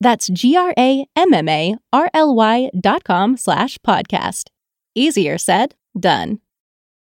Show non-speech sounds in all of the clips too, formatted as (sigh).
That's G-R-A-M-M-A-R-L-Y dot com slash podcast. Easier said, done.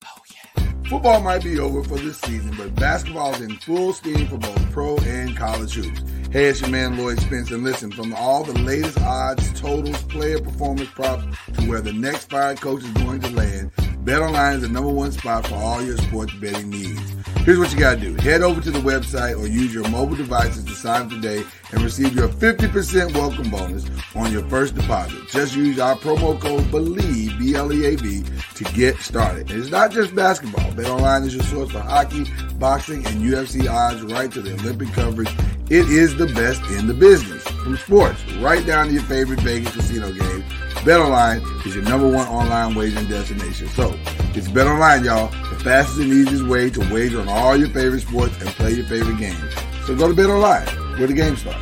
Oh, yeah. Football might be over for this season, but basketball is in full steam for both pro and college hoops. Hey, it's your man Lloyd Spence, and listen, from all the latest odds, totals, player performance props, to where the next fired coach is going to land, BetOnline is the number one spot for all your sports betting needs. Here's what you gotta do. Head over to the website or use your mobile devices to sign up today and receive your 50% welcome bonus on your first deposit. Just use our promo code BELIEVE, B-L-E-A-V, to get started. And it's not just basketball. BetOnline is your source for hockey, boxing, and UFC odds right to the Olympic coverage. It is the best in the business. From sports, right down to your favorite Vegas casino game. BetOnline is your number one online wagering destination. So, it's BetOnline, y'all, the fastest and easiest way to wager on all your favorite sports and play your favorite games. So go to BetOnline, where the game starts.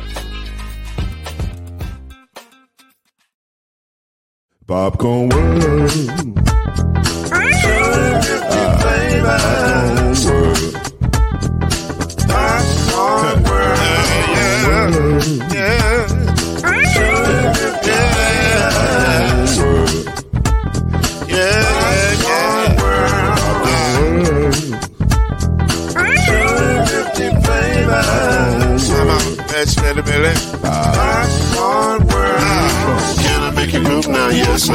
Popcorn World. Popcorn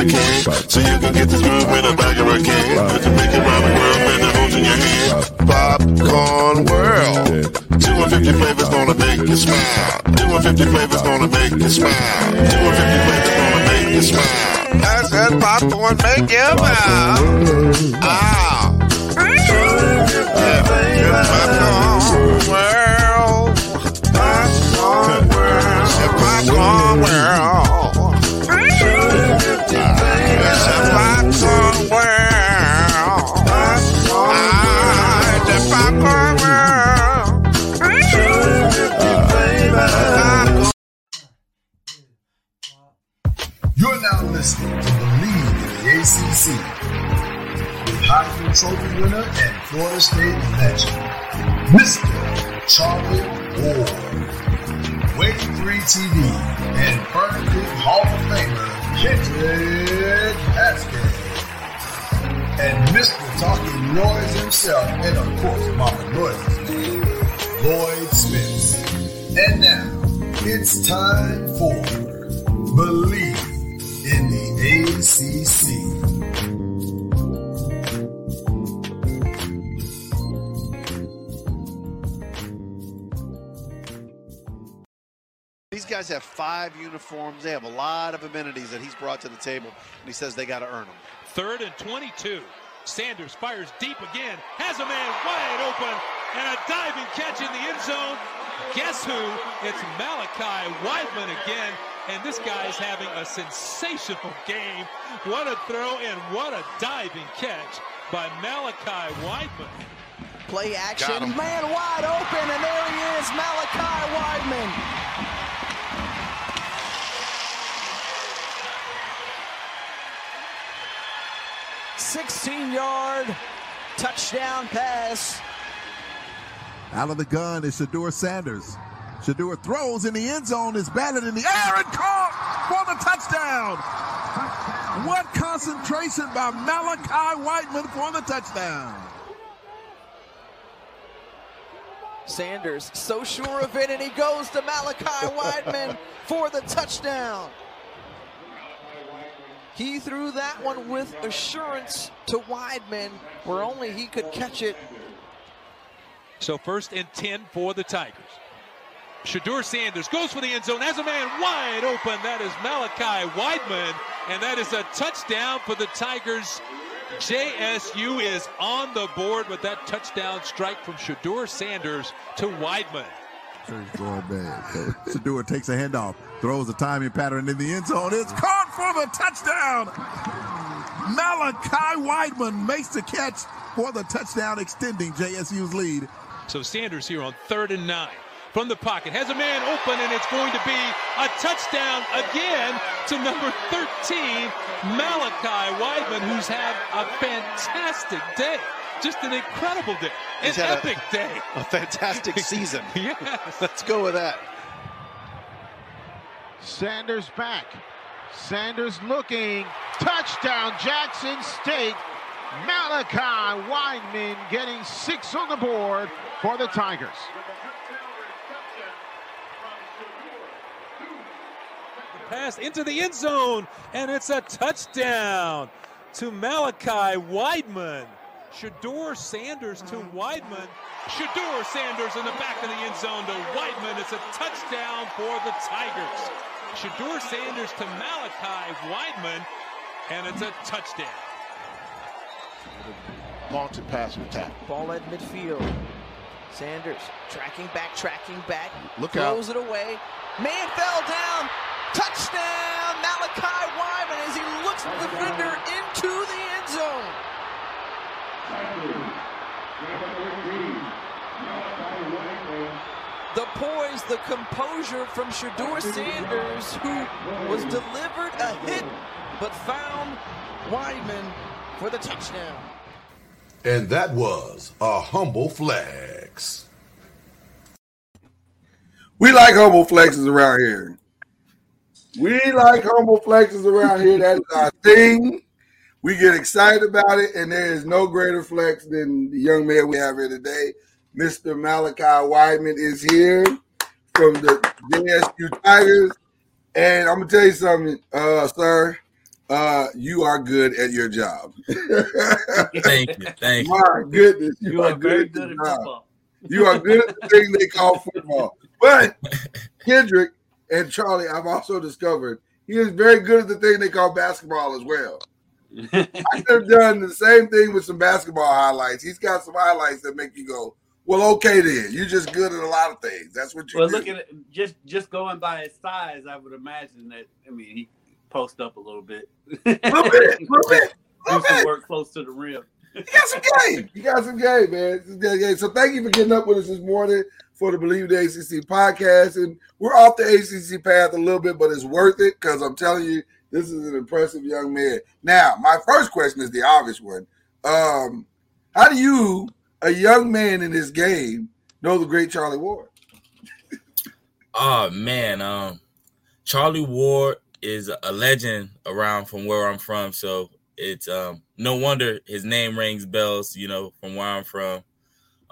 can. So you can get this groove in a bag of a can. Put the make it round the world and it holds in your hand. Popcorn world. 250 flavors gonna make you smile. 250 flavors gonna make you smile. 250 flavors gonna make you smile. I said popcorn make you smile. Ah. Popcorn Florida State legend, Mr. Charlie Ward, Wave 3 TV, and Burn Creek Hall of Famer, Kendrick Haskins, and Mr. Talking Noise himself, and of course, Mama Noise's name, Lloyd Smith. And now, it's time for Believe in the ACC. Guys have five uniforms. They have a lot of amenities that he's brought to the table, and he says they got to earn them. Third and 22. Sanders fires deep again, has a man wide open, and a diving catch in the end zone. Guess who? It's Malachi Wideman again, and this guy is having a sensational game. What a throw and what a diving catch by Malachi Wideman. Play action, man wide open, and there he is, Malachi Wideman. Sixteen-yard touchdown pass. Out of the gun is Shedeur Sanders. Shedeur throws in the end zone, is batted in the air and caught for the touchdown. What concentration by Malachi Wideman for the touchdown. Sanders so sure of it, and he goes to Malachi (laughs) Wideman for the touchdown. He threw that one with assurance to Wideman, where only he could catch it. So first and 10 for the Tigers. Shedeur Sanders goes for the end zone, has a man wide open. That is Malachi Wideman, and that is a touchdown for the Tigers. JSU is on the board with that touchdown strike from Shedeur Sanders to Wideman. going bad. Shedeur takes a handoff, throws a timing pattern in the end zone. It's caught for the touchdown. Malachi Wideman makes the catch for the touchdown, extending JSU's lead. So Sanders here on third and nine from the pocket. Has a man open, and it's going to be a touchdown again to number 13, Malachi Wideman, who's had a fantastic day. Just an incredible day. An He's had epic a, day. (laughs) A fantastic (laughs) season. yes. Let's go with that. Sanders back. Sanders looking. Touchdown, Jackson State. Malachi Wideman getting six on the board for the Tigers. Pass into the end zone, and it's a touchdown to Malachi Wideman. Shedeur Sanders to Wideman. Shedeur Sanders in the back of the end zone to Wideman. It's a touchdown for the Tigers. Shedeur Sanders to Malachi Wideman, and it's a touchdown. Vaunted pass attack. Ball at midfield. Sanders tracking back, tracking back. Look out. throws it away. Man fell down. Touchdown, Malachi Wideman as he looks the defender into the end zone. The poise, the composure from Shedeur Sanders, who was delivered a hit but found Wideman for the touchdown. And that was a humble flex. We like humble flexes around here. We like humble flexes around here. That is our thing. We get excited about it, and there is no greater flex than the young man we have here today. Mr. Malachi Wideman is here from the JSU Tigers. And I'm gonna tell you something, uh, sir. Uh, you are good at your job. (laughs) Thank you. Thank you. My goodness, you, You are, are very good, good at at your job. football. You are good at the thing they call football. But (laughs) Kendrick and Charlie, I've also discovered he is very good at the thing they call basketball as well. I could have done the same thing with some basketball highlights. He's got some highlights that make you go, "Well, okay, then you're just good at a lot of things." That's what you Well, do. look at it. Just just going by his size, I would imagine that. I mean, he post up a little bit. little bit, little bit, little (laughs) bit. work close to the rim. You got some game. You got some game, man. So thank you for getting up with us this morning for the Believe the ACC podcast. And we're off the ACC path a little bit, but it's worth it because I'm telling you, this is an impressive young man. Now, my first question is the obvious one. Um, how do you, a young man in this game, know the great Charlie Ward? (laughs) Oh man, um, Charlie Ward is a legend around from where I'm from, so it's um no wonder his name rings bells. You know, from where I'm from.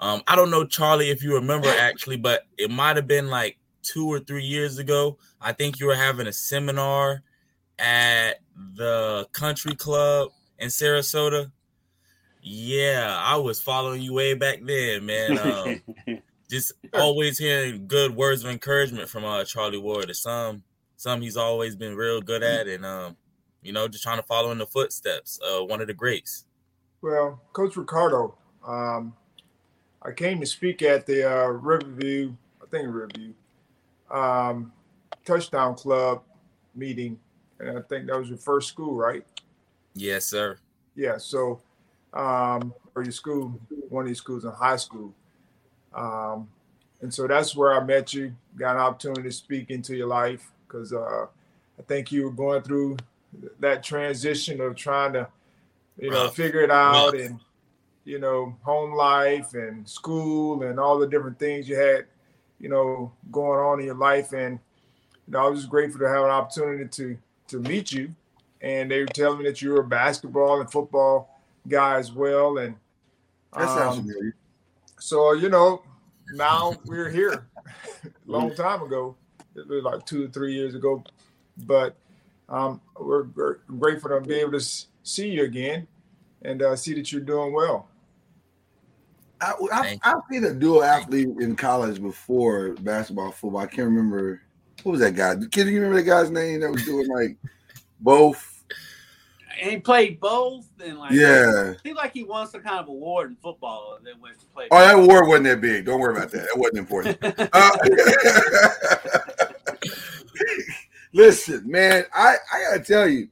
Um, I don't know Charlie if you remember actually, but it might have been like two or three years ago. I think you were having a seminar at the country club in Sarasota. Yeah, I was following you way back then, man. (laughs) Um, just always hearing good words of encouragement from uh Charlie Ward. It's some some he's always been real good at, and um, you know, just trying to follow in the footsteps. Uh, one of the greats. Well, Coach Ricardo, um, I came to speak at the uh, Riverview, I think Riverview, um, Touchdown Club meeting, and I think that was your first school, right? Yes, sir. Yeah. So, um, or your school, one of your schools in high school, um, and so that's where I met you. Got an opportunity to speak into your life because uh, I think you were going through that transition of trying to, you know, Rough. figure it out Rough. and you know, home life and school and all the different things you had, you know, going on in your life. And you know, I was just grateful to have an opportunity to to meet you. And they were telling me that you were a basketball and football guy as well. And That sounds um, familiar. so you know, now we're here. (laughs) Long time ago, it was like two or three years ago, but um, we're, we're grateful to be able to see you again and uh, see that you're doing well. I, I, I've seen a dual athlete in college before basketball, football. I can't remember what was that guy. Can you remember that guy's name that was doing like both? And he played both, and like Yeah. seemed like he won some kind of award in football, and then went to play. Oh, that award wasn't that big. Don't worry about that. That wasn't important. (laughs) Uh, (laughs) listen, man, I, I gotta tell you,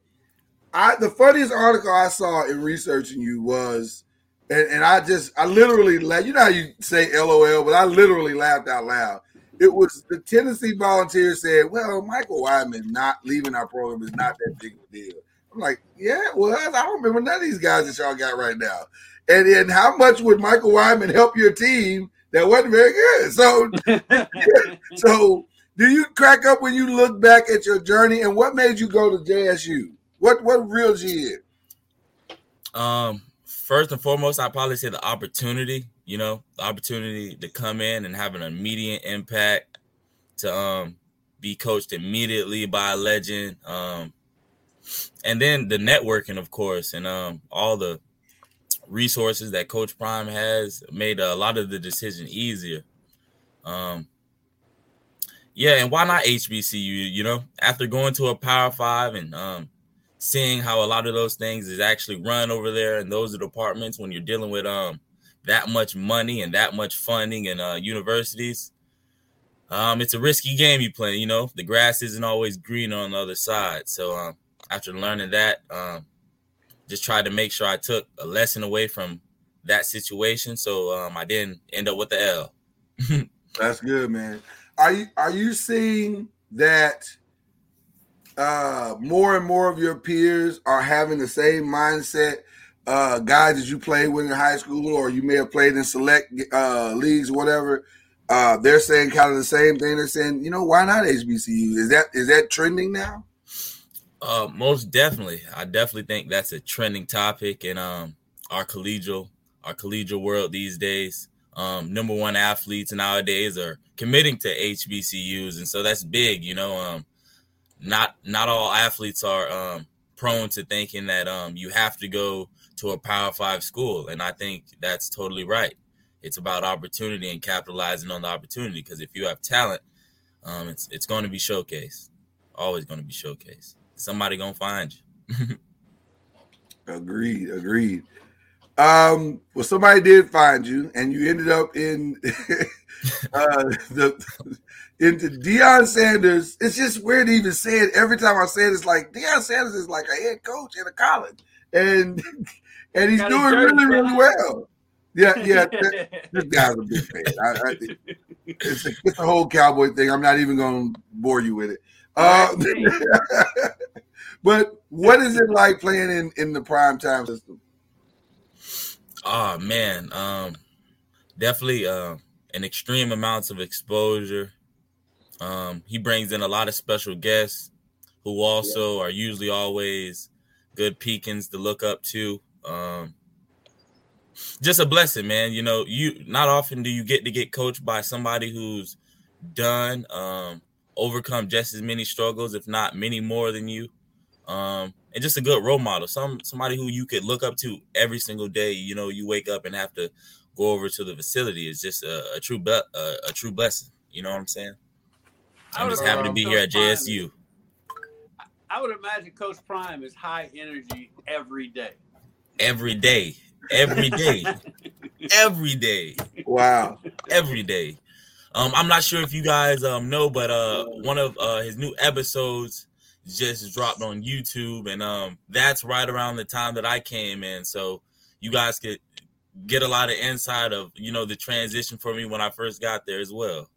I the funniest article I saw in researching you was, and, and I just I literally laughed. You know how you say LOL, but I literally laughed out loud. It was the Tennessee Volunteers said, "Well, Michael Wideman not leaving our program is not that big of a deal." I'm like, "Yeah, well, I don't remember none of these guys that y'all got right now." And then how much would Michael Wideman help your team that wasn't very good? So, (laughs) so do you crack up when you look back at your journey and what made you go to JSU? What what real G in? Um, first and foremost, I probably say the opportunity. You know, the opportunity to come in and have an immediate impact, to um be coached immediately by a legend, um, and then the networking, of course, and um all the resources that Coach Prime has made a lot of the decision easier. Um, yeah, and why not HBCU? You know, after going to a Power Five and um, seeing how a lot of those things is actually run over there, and those departments when you're dealing with um that much money and that much funding and uh, universities. Um, it's a risky game you play. You know, the grass isn't always green on the other side. So um, after learning that, um, just tried to make sure I took a lesson away from that situation, so um, I didn't end up with the L. (laughs) That's good, man. Are you are you seeing that uh more and more of your peers are having the same mindset? Uh guys that you played with in high school or you may have played in select uh leagues or whatever. Uh they're saying kind of the same thing. They're saying, you know, why not HBCU? Is that is that trending now? Uh, most definitely. I definitely think that's a trending topic in um our collegial our collegial world these days. Um, number one athletes nowadays are committing to HBCUs, and so that's big. You know, um, not not all athletes are um prone to thinking that um you have to go to a Power Five school, and I think that's totally right. It's about opportunity and capitalizing on the opportunity. Because if you have talent, um, it's it's going to be showcased. Always going to be showcased somebody gonna find you. (laughs) agreed, agreed. Um, well, somebody did find you, and you ended up in (laughs) uh the into Deion Sanders. It's just weird to even say it. Every time I say it, it's like Deion Sanders is like a head coach at a college, and (laughs) and he's doing his really, really on. well. Yeah, yeah. (laughs) th- this guy's a big fan. I, I, it's, a, it's a whole cowboy thing. I'm not even going to bore you with it. Uh, (laughs) but what is it like playing in in the prime time system? Oh man, um, definitely uh, an extreme amounts of exposure. Um, he brings in a lot of special guests who also are usually always good peekins to look up to. Um, just a blessing, man. You know, you not often do you get to get coached by somebody who's done um, overcome just as many struggles, if not many more than you. Um, and just a good role model, some somebody who you could look up to every single day. You know, you wake up and have to go over to the facility. It's just a, a true, a, a true blessing. You know what I'm saying? I'm just happy to be here at JSU. I would imagine Coach Prime is high energy every day. Every day, every day, every day. Wow. Every day. Um, I'm not sure if you guys um know, but uh, one of uh his new episodes just dropped on YouTube, and um, that's right around the time that I came in. So you guys could get a lot of insight of you know the transition for me when I first got there as well.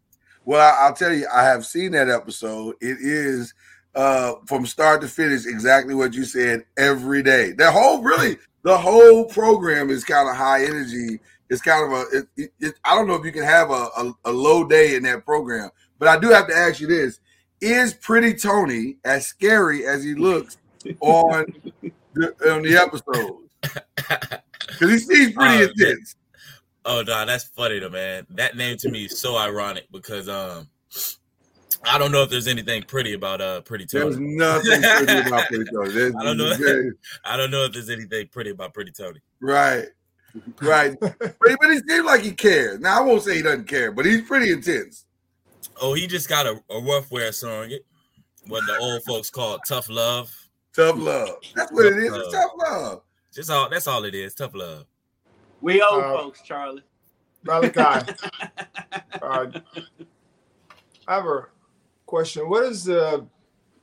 Well, I'll tell you, I have seen that episode. It is uh from start to finish exactly what you said every day. The whole really the whole program is kind of high energy. It's kind of a it, it, it, I don't know if you can have a, a, a low day in that program, but I do have to ask you this. Is Pretty Tony as scary as he looks (laughs) on the, on the episode? Because he seems pretty yeah. intense. Oh no, that's funny though, man. That name to me is so ironic because um I don't know if there's anything pretty about uh pretty Tony. There's nothing pretty (laughs) about Pretty Tony. There's- I don't know. there's- I don't know if there's anything pretty about Pretty Tony. Right. Right. but, but he seems like he cares. Now I won't say he doesn't care, but he's pretty intense. Oh, he just got a, a rough wear song. It what the old folks call tough love. Tough love. That's what Tough is. love. It's tough love. Just all that's all it is. Tough love. We old Uh, folks, Charlie. Malachi, (laughs) uh, I have a question. What is the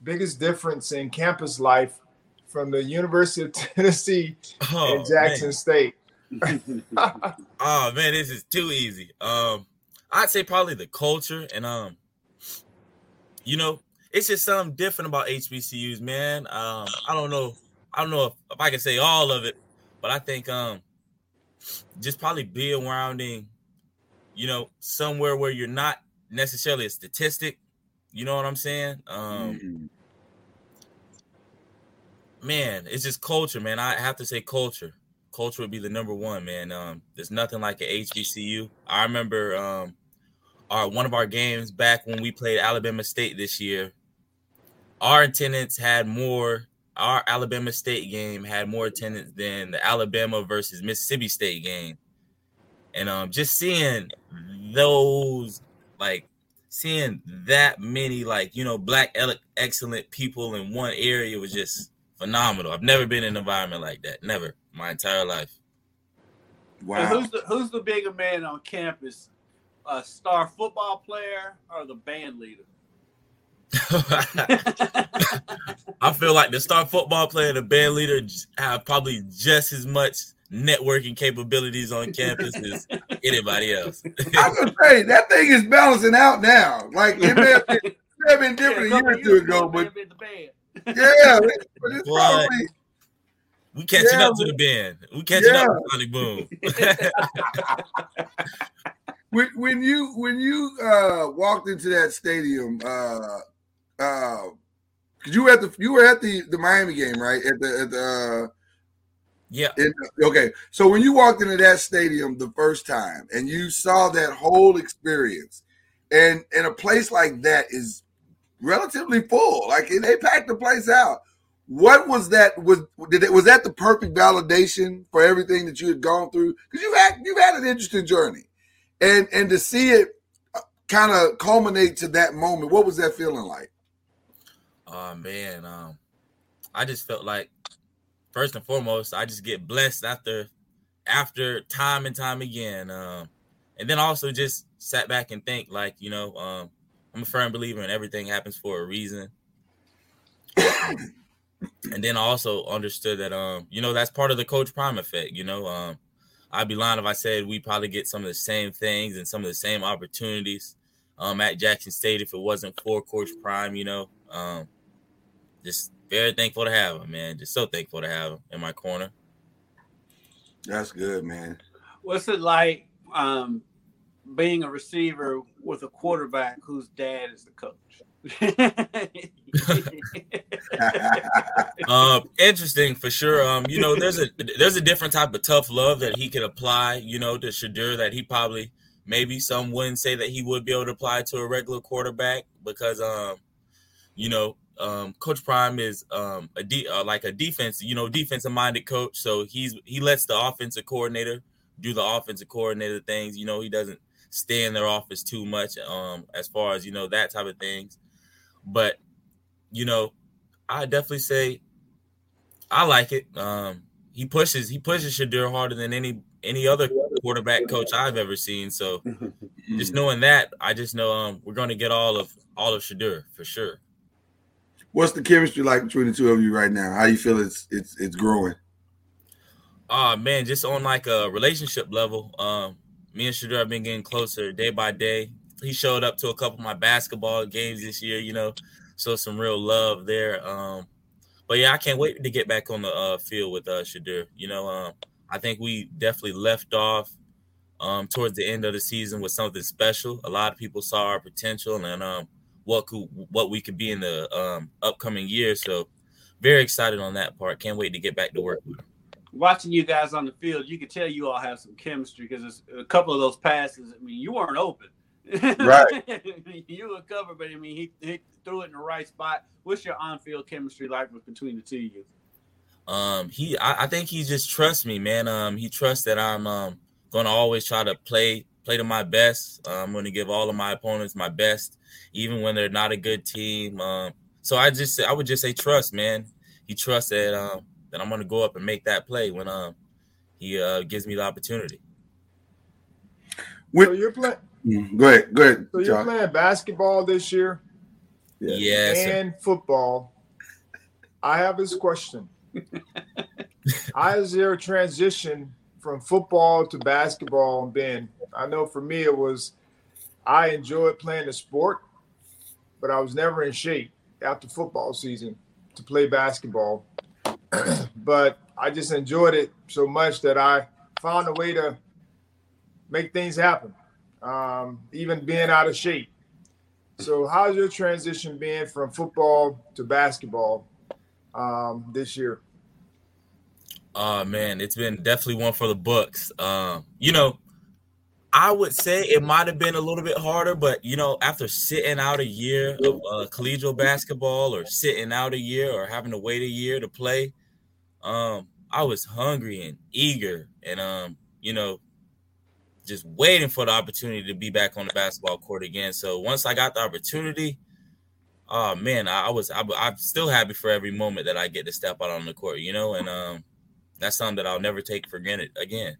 biggest difference in campus life from the University of (laughs) Tennessee Oh, and Jackson man. State? (laughs) Oh man, this is too easy. Um, I'd say probably the culture and um, you know, it's just something different about HBCUs, man. Um, I don't know, I don't know if, if I can say all of it, but I think um, just probably being surrounding, you know, somewhere where you're not necessarily a statistic. You know what I'm saying? Um, man, it's just culture, man. I have to say culture. Culture would be the number one, man. Um, there's nothing like an HBCU. I remember um, our one of our games back when we played Alabama State this year. Our attendance had more. Our Alabama State game had more attendance than the Alabama versus Mississippi State game, and um, just seeing those like seeing that many like you know black ele- excellent people in one area was just phenomenal. I've never been in an environment like that. Never my entire life. And who's the who's the bigger man on campus? A star football player or the band leader? (laughs) I feel like the star football player, the band leader, have probably just as much networking capabilities on campus as anybody else. I was gonna say that thing is balancing out now. Like it may have been, may have been different a year or two ago, but yeah, it's, but it's Boy, (laughs) probably we catching Yeah, up to the band. We catching yeah. up to Sonic Boom. (laughs) (laughs) when when you when you uh walked into that stadium, uh uh, cause you were at the you were at the the Miami game, right? At the at the uh, yeah. okay, so when you walked into that stadium the first time and you saw that whole experience, and and a place like that is relatively full, like they packed the place out. What was that? Was did it was that the perfect validation for everything that you had gone through? Because you've had you've had an interesting journey, and and to see it kind of culminate to that moment, what was that feeling like? Oh man, um, I just felt like first and foremost, I just get blessed after after time and time again. Um, and then also just sat back and think like, you know, um, I'm a firm believer in everything happens for a reason. and then also understood that um, you know, that's part of the coach prime effect, you know. Um, I'd be lying if I said we probably get some of the same things and some of the same opportunities um at Jackson State if it wasn't for Coach Prime, you know. Um just very thankful to have him, man. Just so thankful to have him in my corner. That's good, man. What's it like um, being a receiver with a quarterback whose dad is the coach? um, (laughs) interesting for sure. Um, you know, there's a there's a different type of tough love that he could apply, you know, to Shedeur that he probably maybe some wouldn't say that he would be able to apply to a regular quarterback because um, you know, um, Coach Prime is um a de- uh, like a defense, you know, defensive minded coach. So he's he lets the offensive coordinator do the offensive coordinator things. You know, he doesn't stay in their office too much um as far as you know that type of things. But you know, I definitely say I like it. Um, he pushes he pushes Shedeur harder than any any other quarterback coach I've ever seen. So (laughs) just knowing that, I just know um we're going to get all of all of Shedeur for sure. What's the chemistry like between the two of you right now? How you feel it's it's it's growing? Oh man, just on like a relationship level, um, me and Shedeur have been getting closer day by day. He showed up to a couple of my basketball games this year, you know, so some real love there. Um, but yeah, I can't wait to get back on the uh, field with uh, Shedeur. You know, um, I think we definitely left off um, towards the end of the season with something special. A lot of people saw our potential and um, what could what we could be in the um, upcoming year. So very excited on that part. Can't wait to get back to work. Watching you guys on the field, you could tell you all have some chemistry because it's a couple of those passes. I mean, you weren't open. (laughs) Right. you were covered, but I mean, he, he threw it in the right spot. What's your on-field chemistry like between the two of you? Um, he, I, I think he just trusts me, man. Um, he trusts that I'm um going to always try to play play to my best. Uh, I'm going to give all of my opponents my best, even when they're not a good team. Um, so I just I would just say trust, man. He trusts that um that I'm going to go up and make that play when um he uh, gives me the opportunity. so you're playing. Mm, go ahead. Go ahead. So you're playing basketball this year. Yeah. Yes, and football. I have this question. (laughs) How is there a transition from football to basketball and been? I know for me it was I enjoyed playing the sport, but I was never in shape after football season to play basketball. (clears throat) but I just enjoyed it so much that I found a way to make things happen, um, even being out of shape. So, how's your transition been from football to basketball um, this year? Oh man, it's been definitely one for the books. Um, you know, I would say it might have been a little bit harder, but you know, after sitting out a year of uh, collegiate basketball, or sitting out a year, or having to wait a year to play, um, I was hungry and eager, and um, you know, just waiting for the opportunity to be back on the basketball court again. So once I got the opportunity, oh man, I, I was I, am still happy for every moment that I get to step out on the court, you know, and um, that's something that I'll never take for granted again.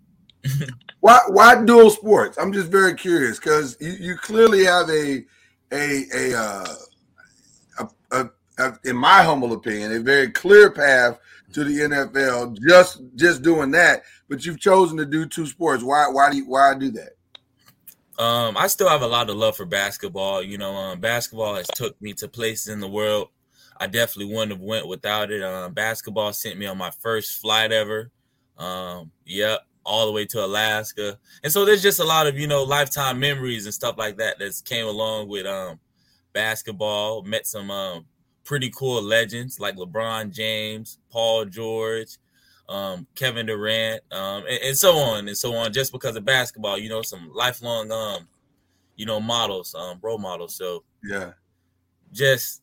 Why why dual sports? I'm just very curious because you, you clearly have a a a, uh, a, a, a in my humble opinion a very clear path to the NFL just just doing that. But you've chosen to do two sports. Why why do you, why do that? Um, I still have a lot of love for basketball. You know, um, basketball has took me to places in the world I definitely wouldn't have went without it. Um, basketball sent me on my first flight ever. Um, yep, all the way to Alaska, and so there's just a lot of you know lifetime memories and stuff like that that came along with um basketball. Met some um pretty cool legends like LeBron James, Paul George, um, Kevin Durant, um, and, and, so on and so on. Just because of basketball, you know, some lifelong, um, you know, models, um, role models. So yeah, just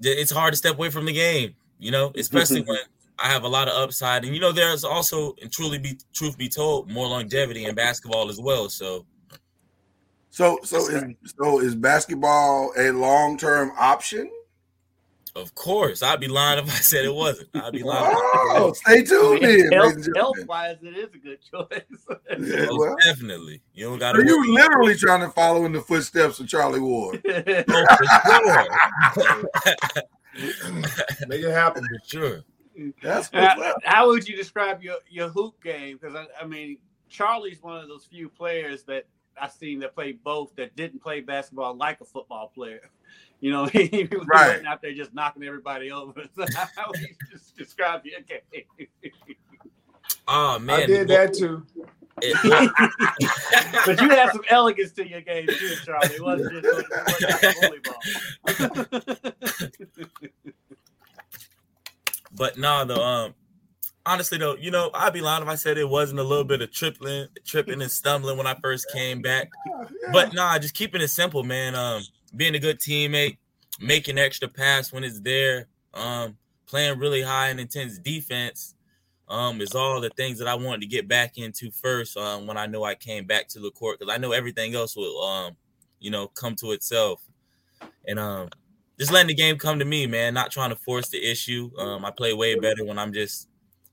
it's hard to step away from the game. You know, (laughs) especially when I have a lot of upside, and you know, there's also, and truly be truth be told, more longevity in basketball as well. So. So so is so is basketball a long term option? Of course, I'd be lying if I said it wasn't. I'd be lying. Oh, stay tuned in. Health, health wise, it is a good choice. yeah, well, definitely. You don't got. Are you literally trying to follow in the footsteps of Charlie Ward? (laughs) oh, (laughs) (laughs) Make it happen. For sure. That's how, how, would you describe your your hoop game? Because I, I mean, Charlie's one of those few players that I've seen that play both that didn't play basketball like a football player. (laughs) You know, (laughs) he, he was right. out there just knocking everybody over. (laughs) So how would you just describe your game? Oh man, I did that too. but you had some elegance to your game too, Charlie. It wasn't just, it wasn't volleyball. But no, the um, honestly though, you know, I'd be lying if I said it wasn't a little bit of tripping, tripping and stumbling when I first came back. But nah, just keeping it simple, man. Um, being a good teammate, making extra pass when it's there, um, playing really high and intense defense, um, is all the things that I wanted to get back into first. Um, when I know I came back to the court, because I know everything else will, um, you know, come to itself, and um, just letting the game come to me, man. Not trying to force the issue. Um, I play way better when I'm just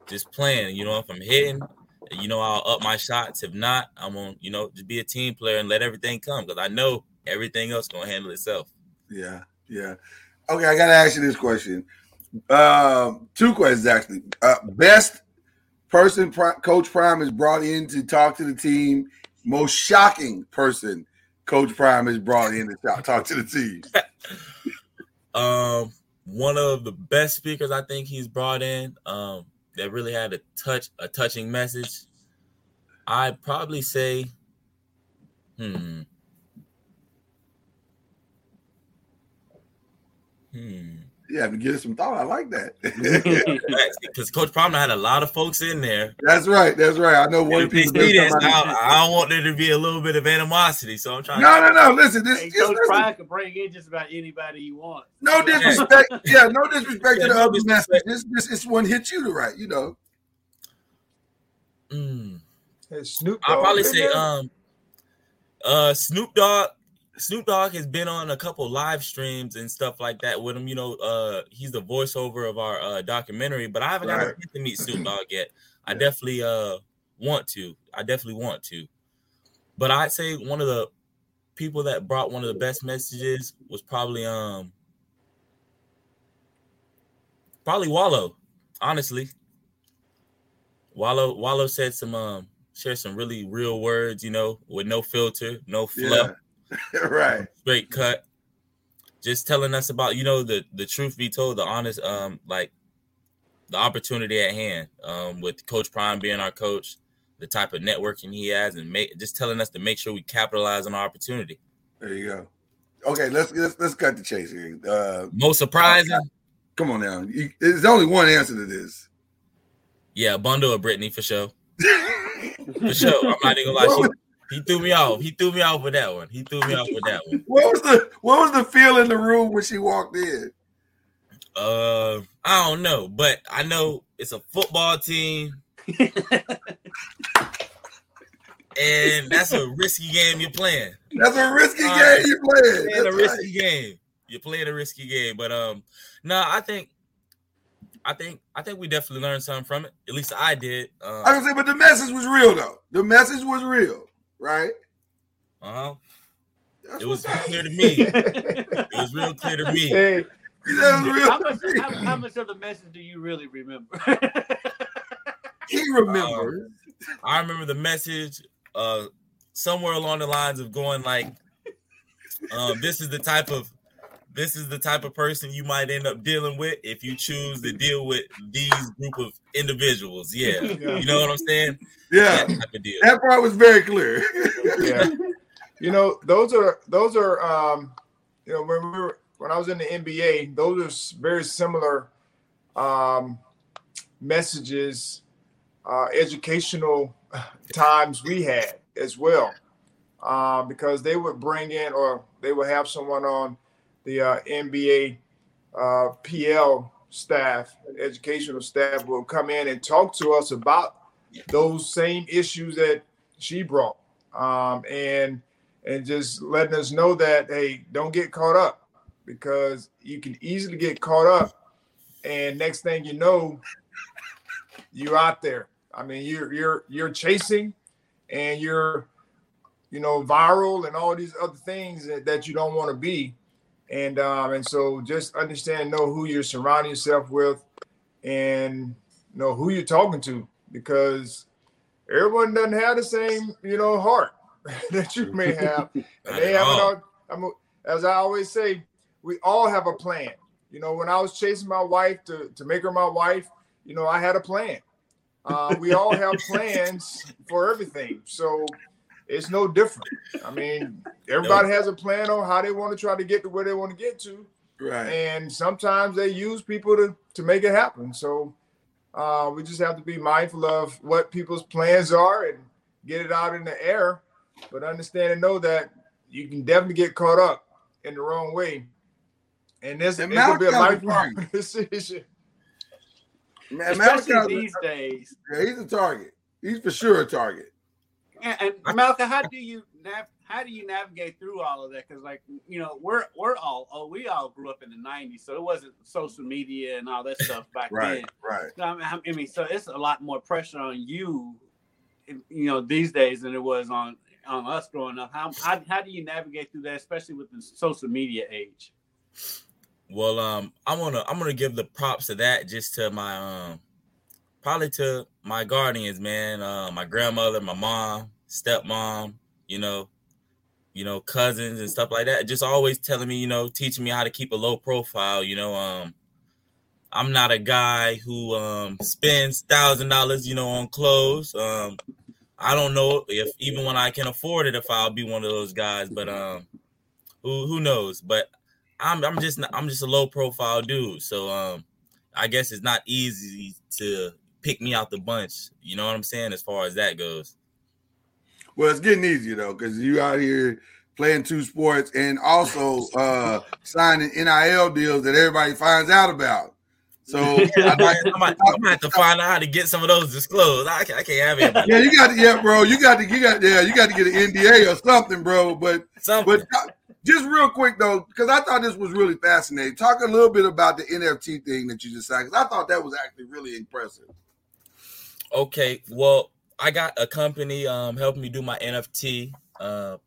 just playing. You know, if I'm hitting, you know, I'll up my shots. If not, I'm gonna, you know, just be a team player and let everything come because I know everything else gonna handle itself. Yeah, yeah. Okay, I gotta ask you this question. Um, two questions actually. Uh, best person Coach Prime is brought in to talk to the team. Most shocking person Coach Prime is brought in to talk to the team. (laughs) um, one of the best speakers I think he's brought in. Um, that really had a touch, a touching message. I'd probably say, hmm, Hmm. You have to give it some thought. I like that. (laughs) Because Coach Palmer had a lot of folks in there. That's right. That's right. I know one If they this, I, I don't want there to be a little bit of animosity. So I'm trying. No, to, no, no. Listen, this Hey, just Coach listen. Prime can bring in just about anybody you want. no disrespect. Yeah, no disrespect Yeah, to the no other message. This, this, this one hit you to right. You know. Mm. Hey, Snoop I'll probably say there? um uh Snoop Dogg Snoop Dogg has been on a couple live streams and stuff like that with him. You know, uh he's the voiceover of our uh documentary, but I haven't got a Right. chance to meet Snoop (clears throat) Dogg yet. I definitely uh want to. I definitely want to. But I'd say one of the people that brought one of the best messages was probably um probably Wallo, honestly. Wallo Wallo said some um shared some really real words, you know, with no filter, no fluff, (laughs) right. straight cut. Just telling us about, you know, the the truth be told, the honest um like the opportunity at hand um with Coach Prime being our coach, the type of networking he has and make just telling us to make sure we capitalize on our opportunity. There you go. Okay, let's let's let's cut the chase here. Uh, Most surprising, come on now. You, there's only one answer to this. yeah, bundle of Brittany for sure. For sure. I'm not even gonna lie. She, (laughs) he threw me off. He threw me off with that one. He threw me off with that one. (laughs) What was the what was the feel in the room when she walked in? Uh, I don't know, but I know it's a football team, and that's a risky game you're playing. That's a risky Uh, game you playing. You're playing a That's risky right. game. You're playing a risky game, but um, no, I think, I think, I think we definitely learned something from it. At least I did. Uh I was say, but the message was real though. The message was real, right? Uh huh. It was what's clear to me. (laughs) It was real clear to me. Hey, That was real. How much, how, how much of the message do you really remember? He remembers. I remember the message uh somewhere along the lines of going like um this is the type of this is the type of person you might end up dealing with if you choose to deal with these group of individuals. Yeah. (laughs) Yeah. You know what I'm saying? yeah, That type of deal. that part was very clear. yeah. (laughs) You know, those are those are um, you know when we were when I was in the NBA, those are very similar um, messages, uh, educational times we had as well, uh, because they would bring in or they would have someone on the uh, NBA uh, PL staff, educational staff, will come in and talk to us about those same issues that she brought, um, and and just letting us know that hey, don't get caught up because you can easily get caught up, and next thing you know, you're out there. I mean, you're you're you're chasing, and you're you know viral and all these other things that, that you don't want to be, and um, and so just understand, know who you're surrounding yourself with, and know who you're talking to because everyone doesn't have the same you know heart (laughs) that you may (laughs) have. And they at have it all. all. I'm, as I always say, we all have a plan. You know, when I was chasing my wife to, to make her my wife, you know, I had a plan. Uh, we all have (laughs) plans for everything. So it's no different. I mean, (laughs) everybody has a plan on how they want to try to get to where they want to get to. right. And sometimes they use people to, to make it happen. So uh, we just have to be mindful of what people's plans are and get it out in the air, but understand and know that you can definitely get caught up in the wrong way. And this And it could be a Malachi's a lifelong (laughs) decision. Man, Especially these days. yeah, he's a target. He's for sure a target. And, and Malcolm, how do you nav- how do you navigate through all of that? Because like you know, we're we're all oh we all grew up in the '90s, so it wasn't social media and all that stuff back Right, then. right. I mean, I mean, so it's a lot more pressure on you, you know, these days than it was on on us growing up. How how, how do you navigate through that, especially with the social media age? Well, um, I'm gonna I'm gonna give the props to that just to my um probably to my guardians, man. Uh, my grandmother, my mom, stepmom, you know, you know, cousins and stuff like that. Just always telling me, you know, teaching me how to keep a low profile. You know, um, I'm not a guy who um spends thousand dollars, you know, on clothes. Um, I don't know if even when I can afford it, if I'll be one of those guys, but um, who who knows? But I'm I'm just I'm just a low profile dude. So um, I guess it's not easy to pick me out the bunch. You know what I'm saying? As far as that goes. Well, it's getting easier though, because you out here playing two sports and also uh (laughs) signing NIL deals that everybody finds out about. So (laughs) I might, I might, I might have to find out how to get some of those disclosed. I, can't, I can't have (laughs) it. Yeah, you got to, yeah, bro. You got to, you got, yeah, you got to get an NDA or something, bro. But, something. but just real quick though, because I thought this was really fascinating. Talk a little bit about the NFT thing that you just signed, because I thought that was actually really impressive. Okay, well, I got a company um helping me do my NFT. Uh,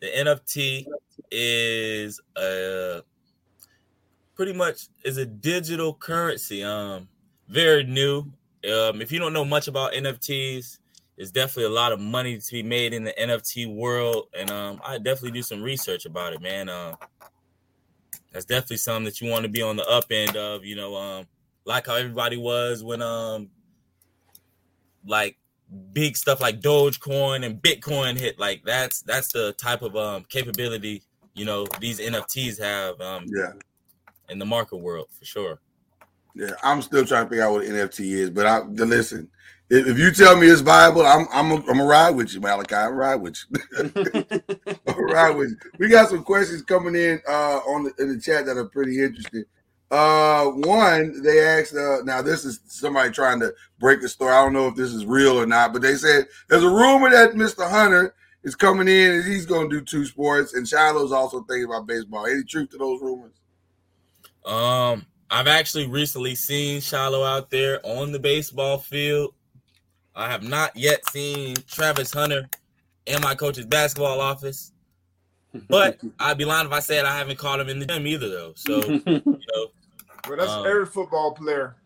the NFT is a pretty much is a digital currency. Um, very new. Um, if you don't know much about NFTs, there's definitely a lot of money to be made in the NFT world, and um, I definitely do some research about it, man. Um, that's definitely something that you want to be on the up end of, you know, um, like how everybody was when um, like big stuff like Dogecoin and Bitcoin hit. Like that's that's the type of um capability you know these NFTs have. Um, yeah in the market world for sure. Yeah, I'm still trying to figure out what an NFT is, but I listen. If, if you tell me it's viable, I'm I'm a, I'm a ride with you, Malachi. I'm a ride with you. (laughs) (laughs) I'm a ride with you. We got some questions coming in uh, on the, in the chat that are pretty interesting. Uh, one, they asked. Uh, now this is somebody trying to break the story. I don't know if this is real or not, but they said there's a rumor that Mr. Hunter is coming in and he's going to do two sports, and Shiloh's also thinking about baseball. Any truth to those rumors? Um, I've actually recently seen Shiloh out there on the baseball field. I have not yet seen Travis Hunter in my coach's basketball office. But (laughs) I'd be lying if I said I haven't caught him in the gym either, though. So, (laughs) you know, well, that's um, every football player.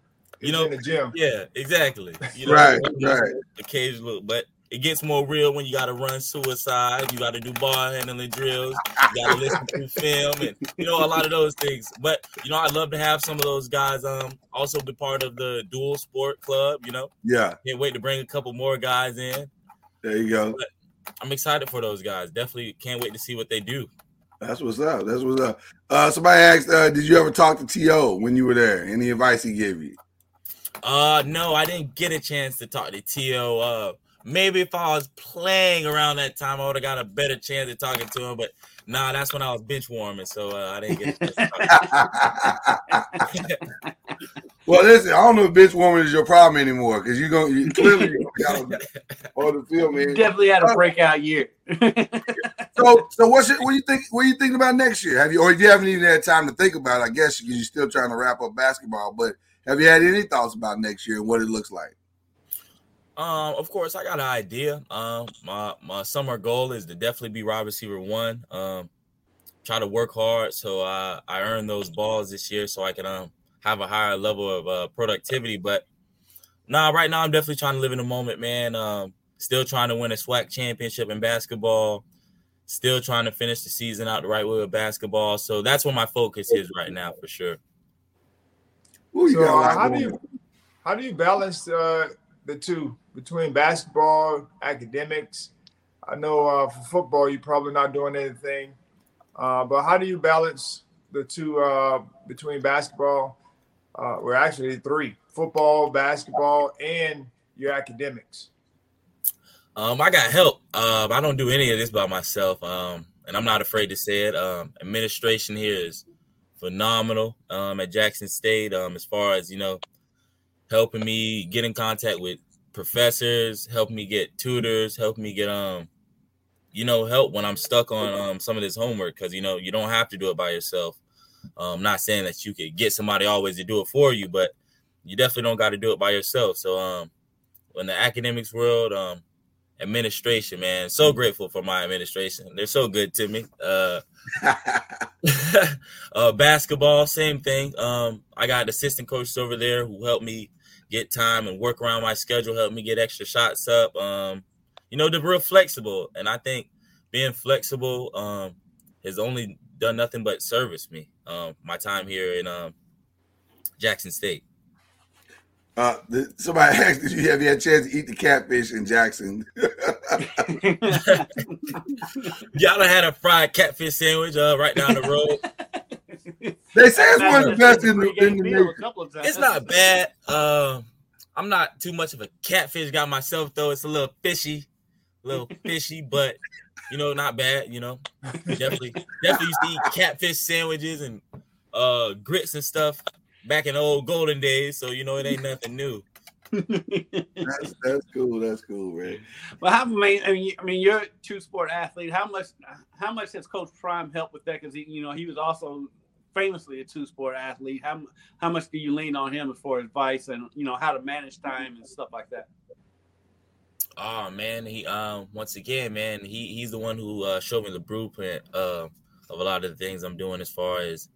You know, in the gym. Yeah, exactly. You know, right, right. Occasionally, but it gets more real when you got to run suicide. You got to do ball handling drills. You got to listen to (laughs) film, and you know a lot of those things. But you know, I'd love to have some of those guys um also be part of the dual sport club. You know, yeah. Can't wait to bring a couple more guys in. There you go. But I'm excited for those guys. Definitely can't wait to see what they do. That's what's up. That's what's up. Uh, somebody asked, uh, did you ever talk to To when you were there? Any advice he gave you? Uh, no, I didn't get a chance to talk to To. Uh, Maybe if I was playing around that time, I would have got a better chance at talking to him. But nah, that's when I was bench warming, so uh, I didn't get. (laughs) well, listen, I don't know if bench warming is your problem anymore because you're going to, you clearly (laughs) on the field, man. definitely had a breakout year. (laughs) so, so what's it, what do you think? What are you thinking about next year? Have you, or if you haven't even had time to think about it, I guess because you're still trying to wrap up basketball. But have you had any thoughts about next year and what it looks like? Um, of course, I got an idea. Um, my my summer goal is to definitely be wide receiver one. Um, try to work hard so I I earn those balls this year so I can um have a higher level of uh, productivity. But nah, right now I'm definitely trying to live in the moment, man. Um, still trying to win a SWAC championship in basketball. Still trying to finish the season out the right way with basketball. So that's where my focus is right now, for sure. so uh, how do you how do you balance uh, the two? Between basketball, academics. I know uh, for football, you're probably not doing anything, uh, but how do you balance the two uh, between basketball? Uh, we're actually three: football, basketball, and your academics. Um, I got help. Um, I don't do any of this by myself, um, and I'm not afraid to say it. Um, administration here is phenomenal um, at Jackson State. Um, as far as you know, helping me get in contact with professors, help me get tutors, help me get um, you know, help when I'm stuck on um some of this homework because you know you don't have to do it by yourself. Um, not saying that you could get somebody always to do it for you, but you definitely don't got to do it by yourself. So um, in the academics world, um, administration, man, so grateful for my administration. They're so good to me. Uh, (laughs) uh basketball, same thing. Um, I got assistant coaches over there who help me get time and work around my schedule, help me get extra shots up. Um, you know, they're real flexible. And I think being flexible um, has only done nothing but service me um, my time here in um, Jackson State. Uh, the, somebody (laughs) asked if you have you had a chance to eat the catfish in Jackson. (laughs) (laughs) Y'all had a fried catfish sandwich uh, right down the road. They say it's one of the best in the, in the meal nation. couple of times. It's not bad. Um, I'm not too much of a catfish guy myself, though. It's a little fishy, a little fishy, but you know, not bad. You know, definitely, definitely used to eat catfish sandwiches and uh grits and stuff back in the old golden days. So you know, it ain't nothing new. That's, that's cool. That's cool, Ray. Well, how I mean, I mean, I mean, you're a two sport athlete. How much, how much has Coach Prime helped with that? Because you know, he was also famously a two sport athlete. How how much do you lean on him for advice and you know how to manage time and stuff like that? Oh man, he um once again, man, he he's the one who uh, showed me the blueprint uh, of a lot of the things I'm doing as far as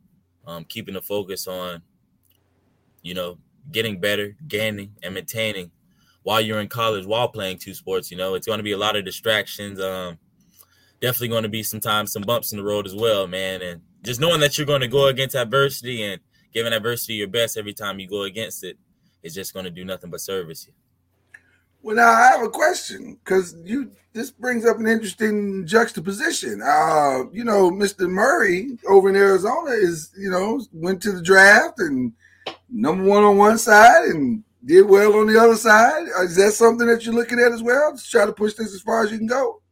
um keeping the focus on, you know, getting better, gaining, and maintaining while you're in college while playing two sports. You know, it's going to be a lot of distractions. Um, definitely going to be sometimes some bumps in the road as well, man. And just knowing that you're going to go against adversity and giving adversity your best every time you go against it is just going to do nothing but service you. Well, now I have a question because you this brings up an interesting juxtaposition. Uh, you know, Mr. Murray over in Arizona is, you know, went to the draft and number one on one side and did well on the other side. Is that something that you're looking at as well? To try to push this as far as you can go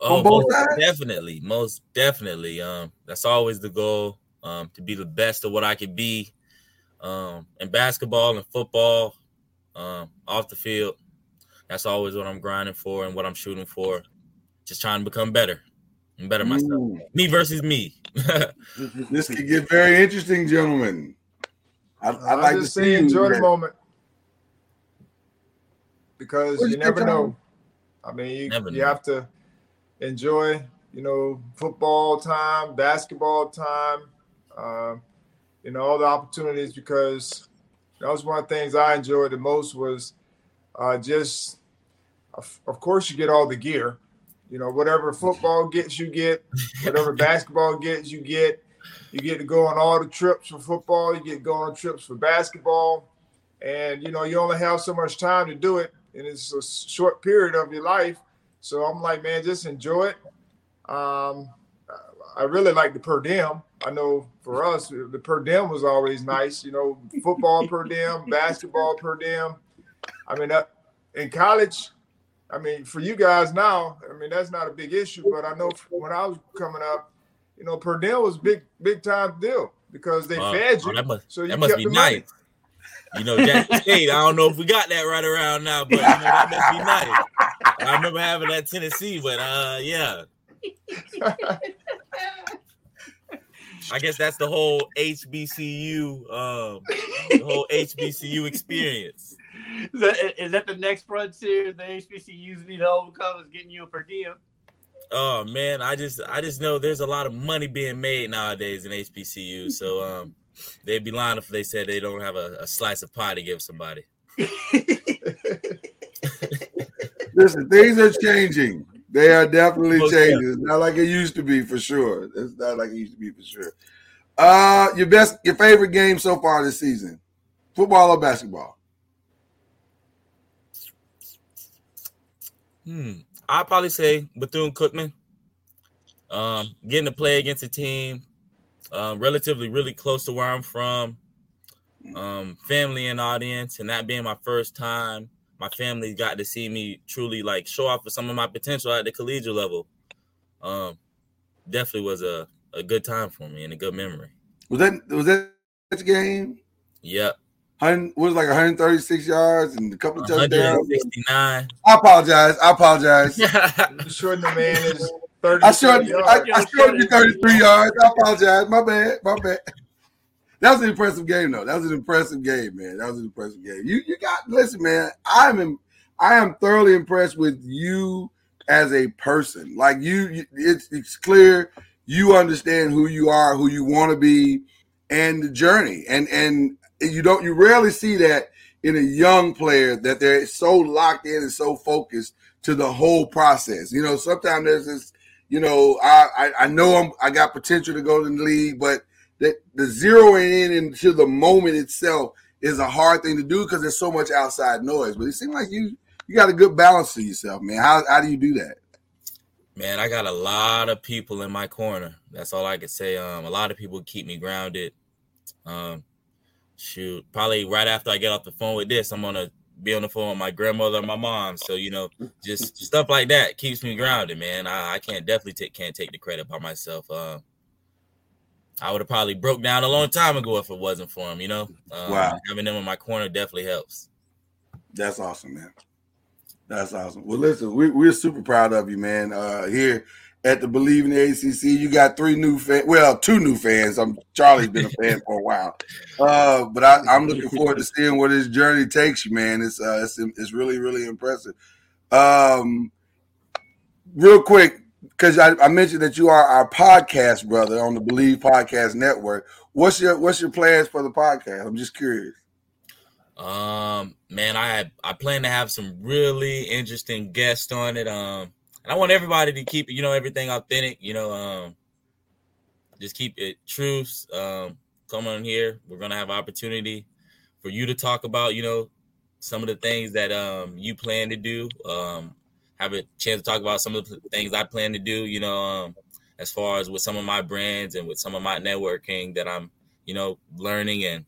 Oh, on both most sides. definitely, most definitely. Um, that's always the goal. Um, to be the best of what I could be. Um, in basketball and football, um, off the field. That's always what I'm grinding for and what I'm shooting for. Just trying to become better and better myself. Ooh. Me versus me. (laughs) This could get very interesting, gentlemen. I, I'd I like to see you enjoy the moment because What'd you you never know. I mean, you, Never you know. have to enjoy, you know, football time, basketball time, um, you know, all the opportunities because that was one of the things I enjoyed the most was uh, just, of, of course, you get all the gear, you know, whatever football gets, you get, whatever (laughs) basketball gets, you get. You get to go on all the trips for football. You get to go on trips for basketball, and you know you only have so much time to do it, and it's a short period of your life. So I'm like, man, just enjoy it. Um, I really like the per diem. I know for us, the per diem was always nice. You know, football per diem, (laughs) basketball per diem. I mean, that, in college, I mean, for you guys now, I mean, that's not a big issue. But I know when I was coming up, you know, per diem was big, big time deal because they Uh, fed oh, you. that must, so you that must kept be the money. You know, Jackson State. I don't know if we got that right around now, but you know that must be nice. I remember having that Tennessee, but uh, yeah. (laughs) I guess that's the whole HBCU, um, the whole HBCU experience. Is that, is that the next frontier the HBCUs need to overcome is getting you a per diem? Oh man, I just I just know there's a lot of money being made nowadays in HBCU. So um, they'd be lying if they said they don't have a, a slice of pie to give somebody. (laughs) Listen, things are changing. They are definitely changing. It's not like it used to be for sure. It's not like it used to be for sure. Uh, your best, your favorite game so far this season, football or basketball? Hmm. I'd probably say Bethune Cookman. Um, getting to play against a team um, relatively really close to where I'm from, um, family and audience, and that being my first time, my family got to see me truly like show off for some of my potential at the collegiate level. Um, definitely was a, a good time for me and a good memory. Was that was that that game? Yep. Hun- was like 136 yards and a couple of touchdowns. 169. I apologize. I apologize. (laughs) Shorten the man is 30 I showed yards. I, I showed you 33 yards. I apologize. My bad. My bad. That was an impressive game, though. That was an impressive game, man. That was an impressive game. You you got listen, man. I'm in, I am thoroughly impressed with you as a person. Like you, it's it's clear you understand who you are, who you want to be, and the journey. And and you don't you rarely see that in a young player that they're so locked in and so focused to the whole process. You know, sometimes there's this, you know, I I, I know I'm I got potential to go to the league, but that the zeroing in into the moment itself is a hard thing to do because there's so much outside noise. But it seems like you you got a good balance to yourself, man. How how do you do that? Man, I got a lot of people in my corner. That's all I could say. Um, a lot of people keep me grounded. Um, shoot, probably right after I get off the phone with this, I'm gonna be on the phone with my grandmother and my mom. So you know, just (laughs) stuff like that keeps me grounded, man. I, I can't definitely take can't take the credit by myself. Uh, I would have probably broke down a long time ago if it wasn't for him. You know, um, Wow. having them in my corner definitely helps. That's awesome, man. That's awesome. Well, listen, we, we're super proud of you, man. Uh, here at the Believe in the ACC, you got three new fans. Well, two new fans. I'm Charlie's been a (laughs) fan for a while, uh, but I, I'm looking forward to (laughs) seeing where this journey takes you, man. It's uh, it's, it's really really impressive. Um, real quick, because I, I mentioned that you are our podcast brother on the Believe Podcast Network. What's your what's your plans for the podcast? I'm just curious. Um, man, I I plan to have some really interesting guests on it. Um, and I want everybody to keep you know everything authentic. You know, um, just keep it true. Um, come on here. We're gonna have opportunity for you to talk about you know some of the things that um you plan to do. Um, have a chance to talk about some of the things I plan to do. You know, um, as far as with some of my brands and with some of my networking that I'm you know learning and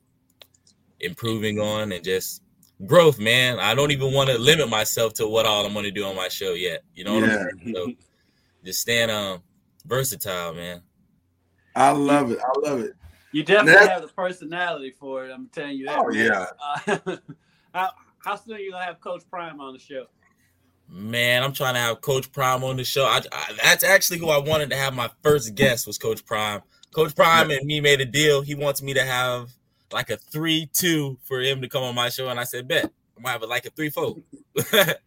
improving on and just growth, man. I don't even want to limit myself to what all I'm going to do on my show yet. You know what Yeah. I'm saying? So (laughs) just staying um versatile, man. I love it. I love it. You definitely That's- have the personality for it. I'm telling you that. Oh, yeah. Uh, (laughs) how, how soon are you gonna have Coach Prime on the show? Man, I'm trying to have Coach Prime on the show. I, I, that's actually who I wanted to have my first guest was Coach Prime. Coach Prime and me made a deal. He wants me to have like a three-two for him to come on my show, and I said, "Bet I'm gonna have it like a three-four." (laughs) that's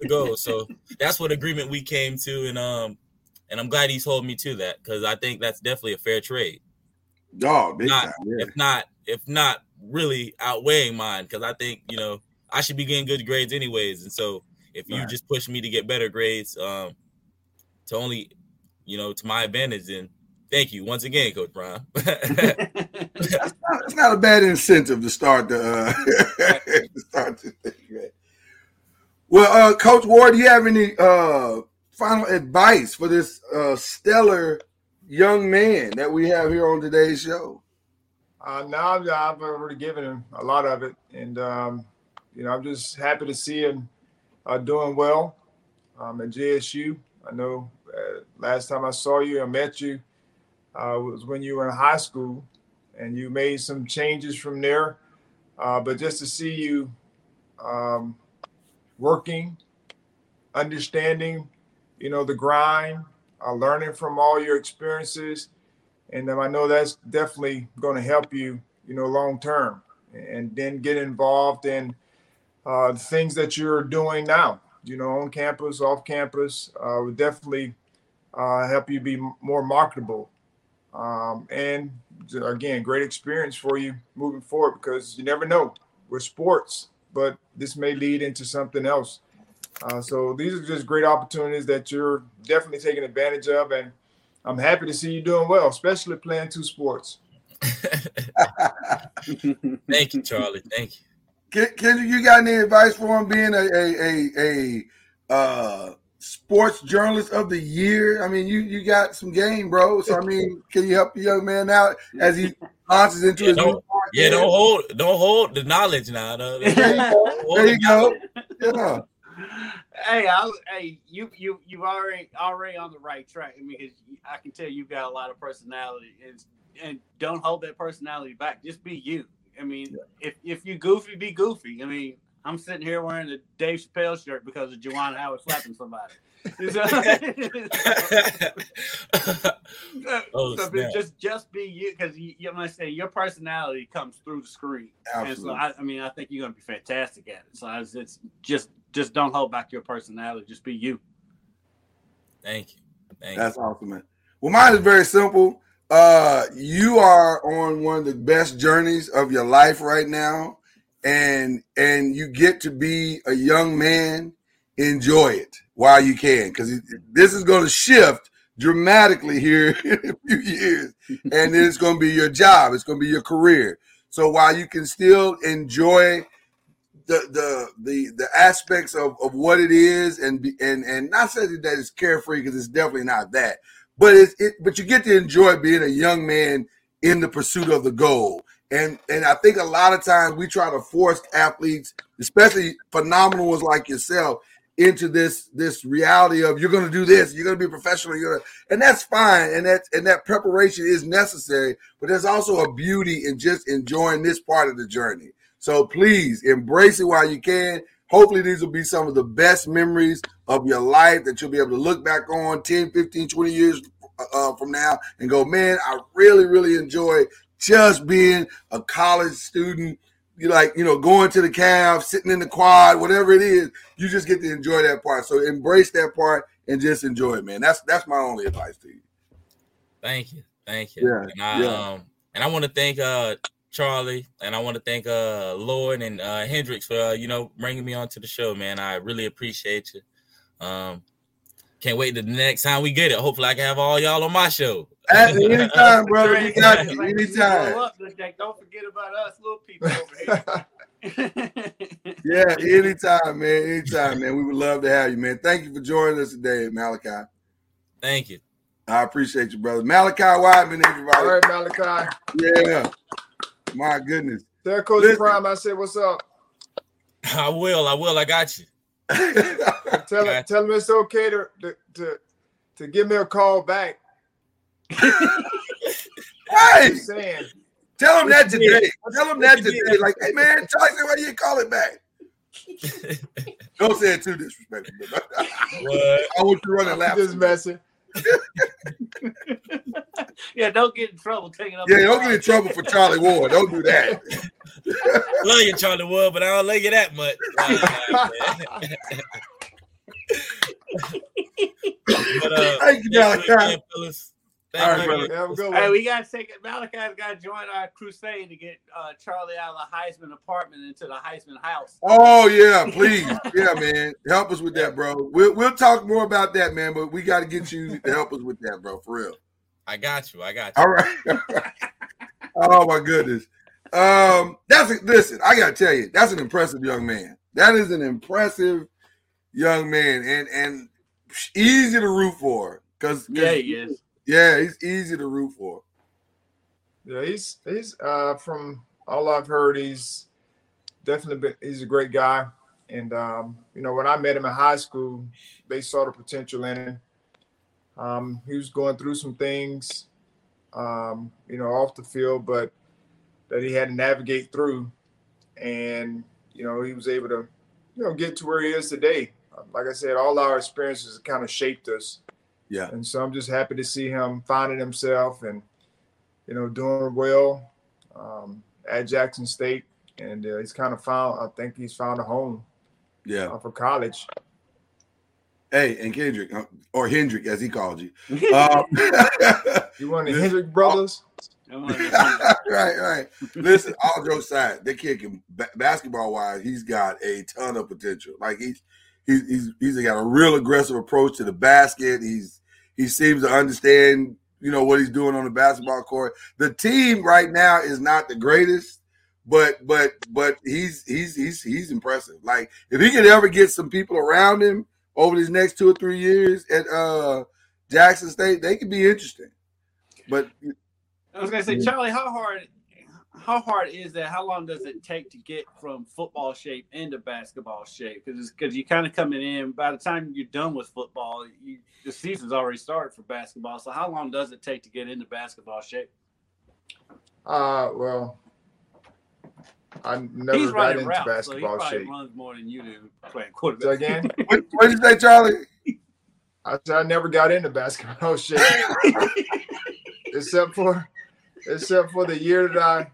the goal. So that's what agreement we came to, and um, and I'm glad he's holding me to that because I think that's definitely a fair trade. Dog, big Not, time. Yeah. if not, if not really outweighing mine, because I think you know I should be getting good grades anyways, and so if you Right. just push me to get better grades, um, to only, you know, to my advantage, then thank you once again, Coach Brown. (laughs) It's not a bad incentive to start the uh, to (laughs) start the thing. right? Well, uh, Coach Ward, do you have any uh, final advice for this uh, stellar young man that we have here on today's show? Uh, now I've, I've already given him a lot of it, and um, you know I'm just happy to see him uh, doing well um, at JSU. I know uh, last time I saw you and met you uh, was when you were in high school, and you made some changes from there. Uh, but just to see you um, working, understanding, you know, the grind, uh, learning from all your experiences, and um, I know that's definitely going to help you, you know, long term, and then get involved in uh, things that you're doing now, you know, on campus, off campus, uh, would definitely uh, help you be more marketable. Um, and again, great experience for you moving forward because you never know. We're sports, but this may lead into something else. Uh, so these are just great opportunities that you're definitely taking advantage of, and I'm happy to see you doing well, especially playing two sports. (laughs) thank you, Charlie. Thank you. Ken- Kendrick, you got any advice for him being a a a, a uh, sports journalist of the year? I mean, you you got some game, bro. So I mean, can you help the young man out as he launches into Yeah, his new don't, yeah, don't hold, don't hold the knowledge now. though. (laughs) There you go. There you go. Yeah. hey, I, hey, you you you've already already on the right track. I mean, 'cause I can tell you've got a lot of personality, and and don't hold that personality back. Just be you. I mean, if if you goofy, be goofy. I mean, I'm sitting here wearing a Dave Chappelle shirt because of Juwan Howard slapping somebody. (laughs) Oh, so just just be you because you, you know what I'm your personality comes through the screen. And so Absolutely. I, I mean I think you're gonna be fantastic at it. So I it's just just don't hold back your personality. Just be you. Thank you. Thank That's awesome, man. Well, mine is very simple. Uh, you are on one of the best journeys of your life right now, and and you get to be a young man. Enjoy it while you can, because this is going to shift dramatically here (laughs) in a few years, and it's going to be your job. It's going to be your career. So while you can still enjoy the the the the aspects of, of what it is and and and not saying that it's carefree because it's definitely not that but it's it but you get to enjoy being a young man in the pursuit of the goal. And and I think a lot of times we try to force athletes, especially phenomenal ones like yourself, into this this reality of you're going to do this, you're going to be professional, you're gonna, and that's fine, and that and that preparation is necessary. But there's also a beauty in just enjoying this part of the journey. So please embrace it while you can. Hopefully, these will be some of the best memories of your life that you'll be able to look back on 10, 15, 20 years uh, from now and go, man, I really, really enjoy just being a college student. You like, you know, going to the Cavs, sitting in the quad, whatever it is, you just get to enjoy that part. So embrace that part and just enjoy it, man. That's that's my only advice to you. Thank you, thank you. Yeah, and I, yeah. um, and I want to thank uh Charlie, and I want to thank uh Lloyd and uh Hendricks for uh, you know bringing me onto the show, man. I really appreciate you. Um, can't wait to the next time we get it. Hopefully, I can have all y'all on my show. At anytime, (laughs) brother. You got you. Anytime. grow up, Jack, Don't forget about us little people over here. (laughs) Yeah, anytime, man. Anytime, man. We would love to have you, man. Thank you for joining us today, Malachi. Thank you. I appreciate you, brother. Malachi Wideman, everybody. All right, Malachi. Yeah. (laughs) My goodness. Tell Coach Listen. Prime I said, what's up? I will. I will. I got you. (laughs) Tell him, tell him it's okay to, to to to give me a call back. (laughs) Hey, Just saying. tell him that What today. Tell him that What today. Like, hey, man, Charlie said, why you didn't call it back? Don't say it too disrespectful. What? I want you running run and I'm just messing. (laughs) yeah, don't get in trouble taking up. Yeah, don't get in trouble for Charlie Ward. Don't do that. (laughs) Love you, Charlie Ward, but I don't love you that much. (laughs) but, uh, Thank you, thank Malachi. fellas. Thank All right, you. brother. Have a good Hey, we gotta take it. Malachi's gotta join our crusade to get uh, Charlie out of the Heisman apartment into the Heisman house. Oh yeah, please, yeah, man, help us with that, bro. We'll we'll talk more about that, man. But we got to get you to help us with that, bro, for real. I got you. I got you. All right. (laughs) oh my goodness. Um, that's a, listen. I gotta tell you, that's an impressive young man. That is an impressive young man, and and easy to root for. because Yeah, he is. Yeah, he's easy to root for. Yeah, he's he's uh from all I've heard, he's definitely been he's a great guy. And um, you know, when I met him in high school, they saw the potential in him. Um, he was going through some things, um, you know, off the field, but that he had to navigate through. And, you know, he was able to, you know, get to where he is today. Like I said, all our experiences kind of shaped us. Yeah. And so I'm just happy to see him finding himself and, you know, doing well um, at Jackson State. And uh, he's kind of found, I think he's found a home Yeah. uh, for college. Hey, and Kendrick uh, or Hendrick, as he called you. (laughs) Um, (laughs) You one of the (laughs) Hendrick brothers? right, right. Listen, all jokes aside, that kid can ba- basketball wise, he's got a ton of potential. Like he's he's he's he's got a real aggressive approach to the basket. He's he seems to understand, you know, what he's doing on the basketball court. The team right now is not the greatest, but but but he's he's he's he's impressive. Like if he could ever get some people around him over these next two or three years at uh Jackson State, they could be interesting. But I was gonna say, Charlie, how hard how hard is that? How long does it take to get from football shape into basketball shape? Because because you kind of coming in by the time you're done with football, you, the season's already started for basketball. So how long does it take to get into basketball shape? Uh, well, I never He's got running into routes, so he basketball probably shape. runs more than you do playing Say quarterback. again? (laughs) what what did you say, Charlie? I said I never got into basketball (laughs) shape, (laughs) except for except for the year that I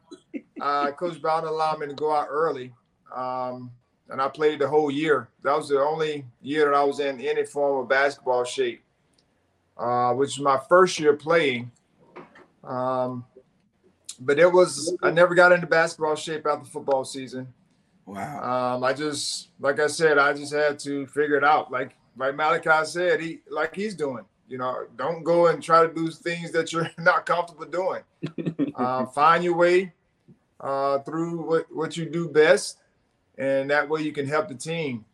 uh, Coach Bowden allowed me to go out early, um, and I played the whole year. That was the only year that I was in any form of basketball shape, uh, which was my first year playing. Um, but it was I never got into basketball shape after football season. Wow. Um, I just, like I said, I just had to figure it out. Like, like Malachi said, he, like he's doing. You know, don't go and try to do things that you're (laughs) not comfortable doing. (laughs) uh, find your way uh, through what what you do best, and that way you can help the team.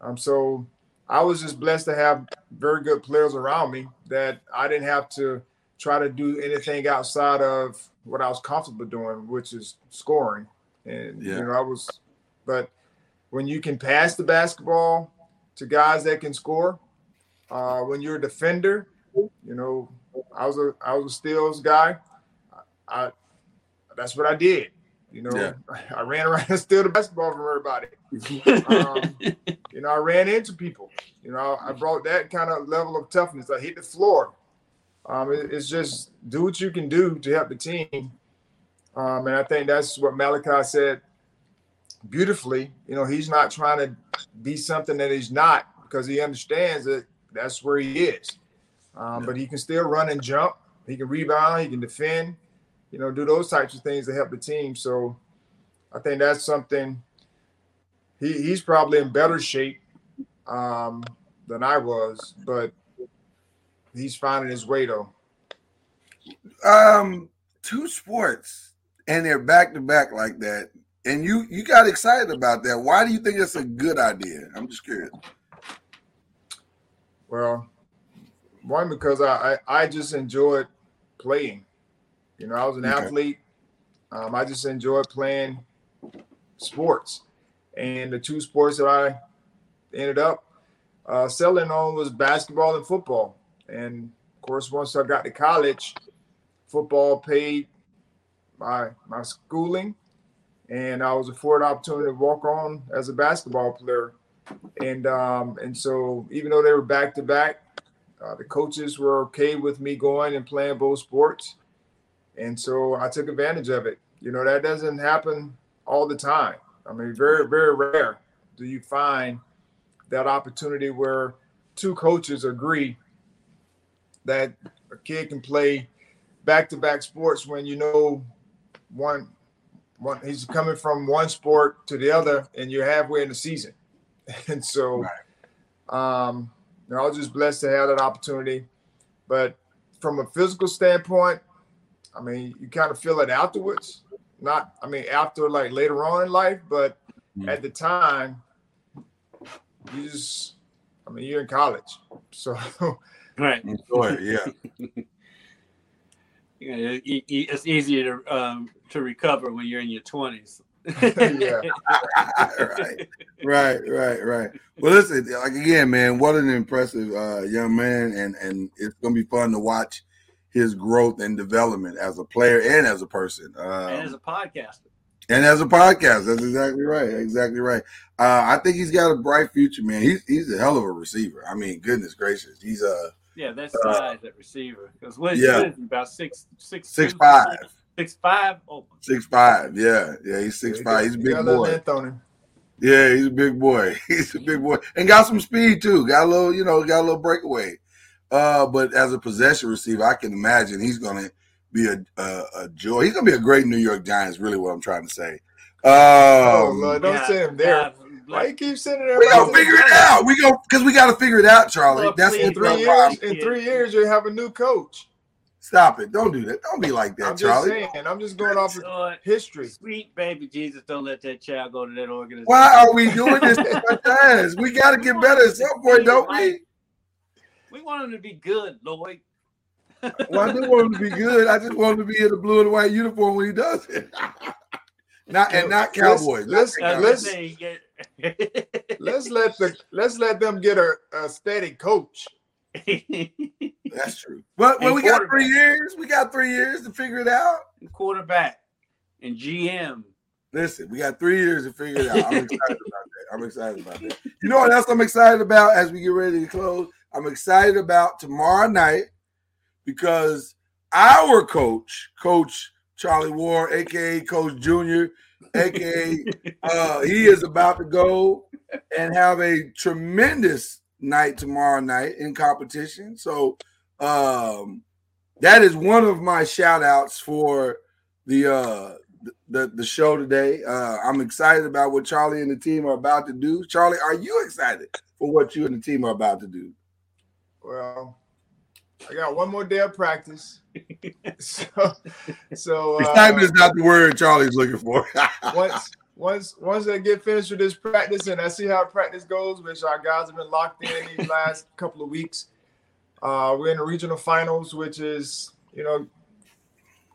Um, so I was just blessed to have very good players around me that I didn't have to try to do anything outside of what I was comfortable doing, which is scoring. And Yeah. you know, I was, but when you can pass the basketball to guys that can score, uh, when you're a defender, you know, I was a I was a steals guy. I that's what I did. You know, Yeah. (laughs) I ran around (laughs) and steal the basketball from everybody. um, (laughs) you know, I ran into people. You know, I brought that kind of level of toughness. I hit the floor. Um, it- it's just do what you can do to help the team. Um, and I think that's what Malachi said beautifully. You know, he's not trying to be something that he's not because he understands that that's where he is. Um, But he can still run and jump. He can rebound. He can defend. You know, do those types of things to help the team. So I think that's something. He, he's probably in better shape um, than I was, but he's finding his way though. Um, two sports and they're back to back like that, and you you got excited about that. Why do you think that's a good idea? I'm just curious. Well, one because I I, I just enjoyed playing. You know, I was an Okay. athlete. Um, I just enjoyed playing sports, and the two sports that I ended up uh, selling on was basketball and football. And of course, once I got to college, football paid my my schooling, and I was afforded opportunity to walk on as a basketball player. And um, and so even though they were back to back, the coaches were okay with me going and playing both sports, and so I took advantage of it. You know that doesn't happen all the time. I mean, very very rare do you find that opportunity where two coaches agree that a kid can play back-to-back sports when you know one one he's coming from one sport to the other and you're halfway in the season (laughs) and so um you know, I was just blessed to have that opportunity but from a physical standpoint I mean you kind of feel it afterwards not I mean after like later on in life but at the time you just I mean you're in college so (laughs) Right. Enjoy it, yeah. (laughs) Yeah, it- it- it's easier to um, to recover when you're in your twenties. (laughs) yeah. right, (laughs) right, right, right. Well, listen, like again, man, what an impressive uh, young man, and and it's gonna be fun to watch his growth and development as a player and as a person. Um, and as a podcaster. and as a podcast. That's exactly right. Exactly right. Uh, I think he's got a bright future, man. He's he's a hell of a receiver. I mean, goodness gracious, he's a Yeah, that's Uh, size at receiver. Because what, yeah. what is he, about six six six two, five, six five? Oh, six five. Yeah, yeah, he's six five. He's a big got a little boy. length. Yeah, he's a big boy. (laughs) He's a big boy, and got some speed too. Got a little, you know, got a little breakaway. Uh, but as a possession receiver, I can imagine he's gonna be a a, a joy. He's gonna be a great New York Giants. Really, what I'm trying to say. Um, oh Lord, don't God, send him there. God, Why you keep sending there? we gonna figure it out. We go because we got to figure it out, Charlie. Well, That's In three years, problem. in three years, you'll have a new coach. Stop it! Don't do that. Don't be like that, I'm just Charlie. saying. I'm just going off of Lord, history. sweet baby Jesus, don't let that child go to that organization. Why are we doing this to our? We got to get better at some point, don't we? We want him to be good, Lloyd. Well, I do want him to be good. I just want him to be in the blue and white uniform when he does it. (laughs) not and not Cowboys. Let's Not let's, let's the let's let the let's let them get a, a steady coach. (laughs) That's true. But well, we got three years. We got three years to figure it out. And quarterback and GM. Listen, we got three years to figure it out. I'm excited about that. I'm excited about that. You know what else I'm excited about as we get ready to close? I'm excited about tomorrow night because our coach, Coach Charlie Ward, aka Coach Junior, aka (laughs) uh, he is about to go and have a tremendous night tomorrow night in competition. So um that is one of my shout outs for the uh the, the show today. Uh I'm excited about what Charlie and the team are about to do. Charlie, are you excited for what you and the team are about to do? Well, I got one more day of practice. (laughs) so so uh, Excitement is not the word Charlie's looking for. (laughs) once once once I get finished with this practice and I see how practice goes, which our guys have been locked in these (laughs) last couple of weeks. Uh, we're in the regional finals, which is you know,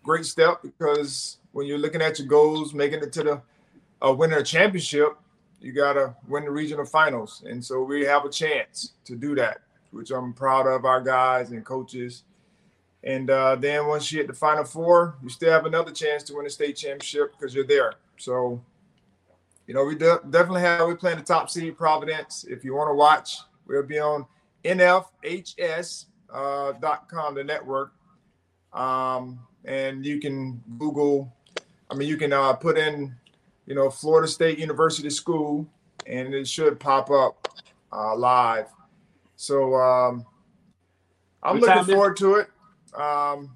great step because when you're looking at your goals, making it to the uh, winner championship, you gotta win the regional finals, and so we have a chance to do that, which I'm proud of our guys and coaches. And uh, then once you hit the final four, you still have another chance to win a state championship because you're there. So, you know, we de- definitely have we playing the top seed Providence. If you want to watch, we'll be on nfhs.com, uh, the network. Um, and you can Google, I mean, you can uh, put in, you know, Florida State University School, and it should pop up uh, live. So um, I'm looking forward to it. Um,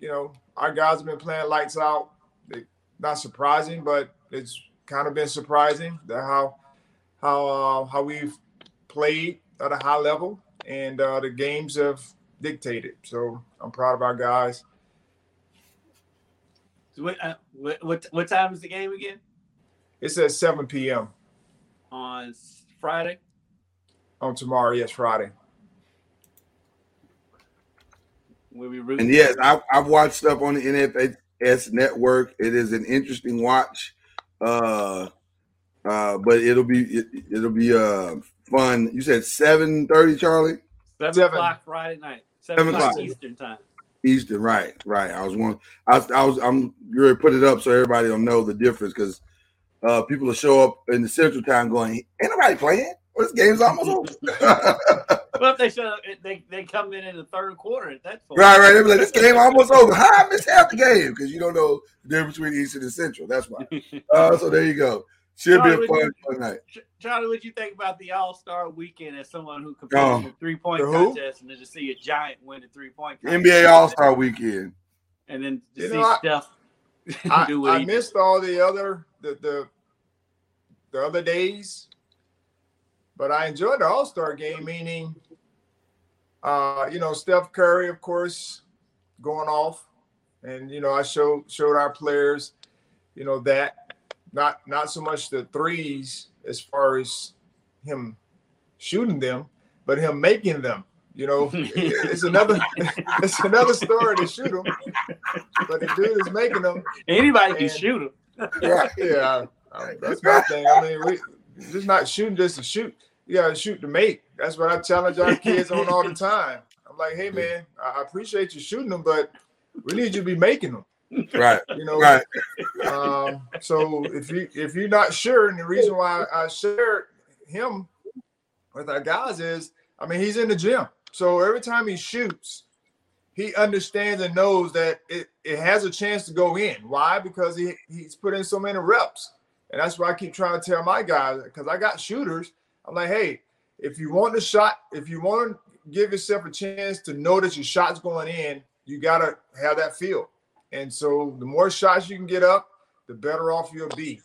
you know, our guys have been playing lights out. They, not surprising, but it's kind of been surprising that how how uh, how we've played at a high level, and uh, the games have dictated. So I'm proud of our guys. So what, uh, what, what what time is the game again? It's at 7 p.m. On Friday. on tomorrow. Yes, Friday. Will we rooting? And yes, I, I've watched stuff on the NFS network. It is an interesting watch, uh, uh, but it'll be it, it'll be uh fun. You said seven thirty, Charlie Seven, Seven. o'clock Friday night. Seven, Seven o'clock o'clock. Eastern time. Eastern. Right, right. I was one. I, was- I was. I'm going to put it up so everybody will know the difference because uh, people will show up in the Central Time going, "Ain't nobody playing. Well, this game's almost over." (laughs) Well, if they show up, they they come in in the third quarter at that point. Right, right. They be like, this game almost over. How I missed half the game because you don't know the difference between Eastern and Central. That's why. (laughs) Uh, so there you go. Should be a Charlie, fun, would fun night. Charlie, what you think about the All Star Weekend as someone who competed Oh. in the three point The contest and then to see a giant win the three point NBA All Star Weekend. and then to You see know, I- (laughs) I, do what I he did. missed all the other the, the the other days, but I enjoyed the All Star game. Meaning, uh, you know, Steph Curry, of course, going off, and you know, I showed showed our players, you know, that not not so much the threes as far as him shooting them, but him making them. You know, (laughs) it's another (laughs) it's another story to shoot them, but the dude is making them. Anybody can shoot him. Yeah, yeah. that's my thing. I mean, we just not shooting just to shoot. You gotta shoot to make. That's what I challenge our kids on all the time. I'm like, hey man, I I appreciate you shooting them, but we need you to be making them. Right, You know. right. Um, so if you if you're not sure, and the reason why I shared him with our guys is, I mean, he's in the gym. So every time he shoots, he understands and knows that it, it has a chance to go in. Why? Because he, he's put in so many reps. And that's why I keep trying to tell my guys, because I got shooters. I'm like, hey, if you want the shot, if you want to give yourself a chance to know that your shot's going in, you got to have that feel. And so the more shots you can get up, the better off you'll be.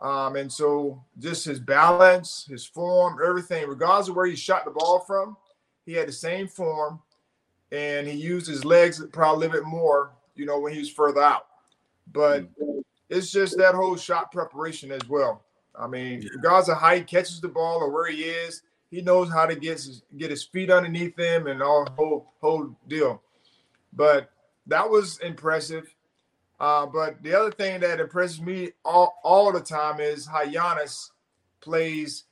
Um, and so just his balance, his form, everything, regardless of where he shot the ball from, he had the same form and he used his legs probably a little bit more, you know, when he was further out. But it's just that whole shot preparation as well. I mean, regardless of how he catches the ball or where he is, he knows how to get his, get his feet underneath him and all whole whole deal. But that was impressive. Uh, but the other thing that impresses me all, all the time is how Giannis plays,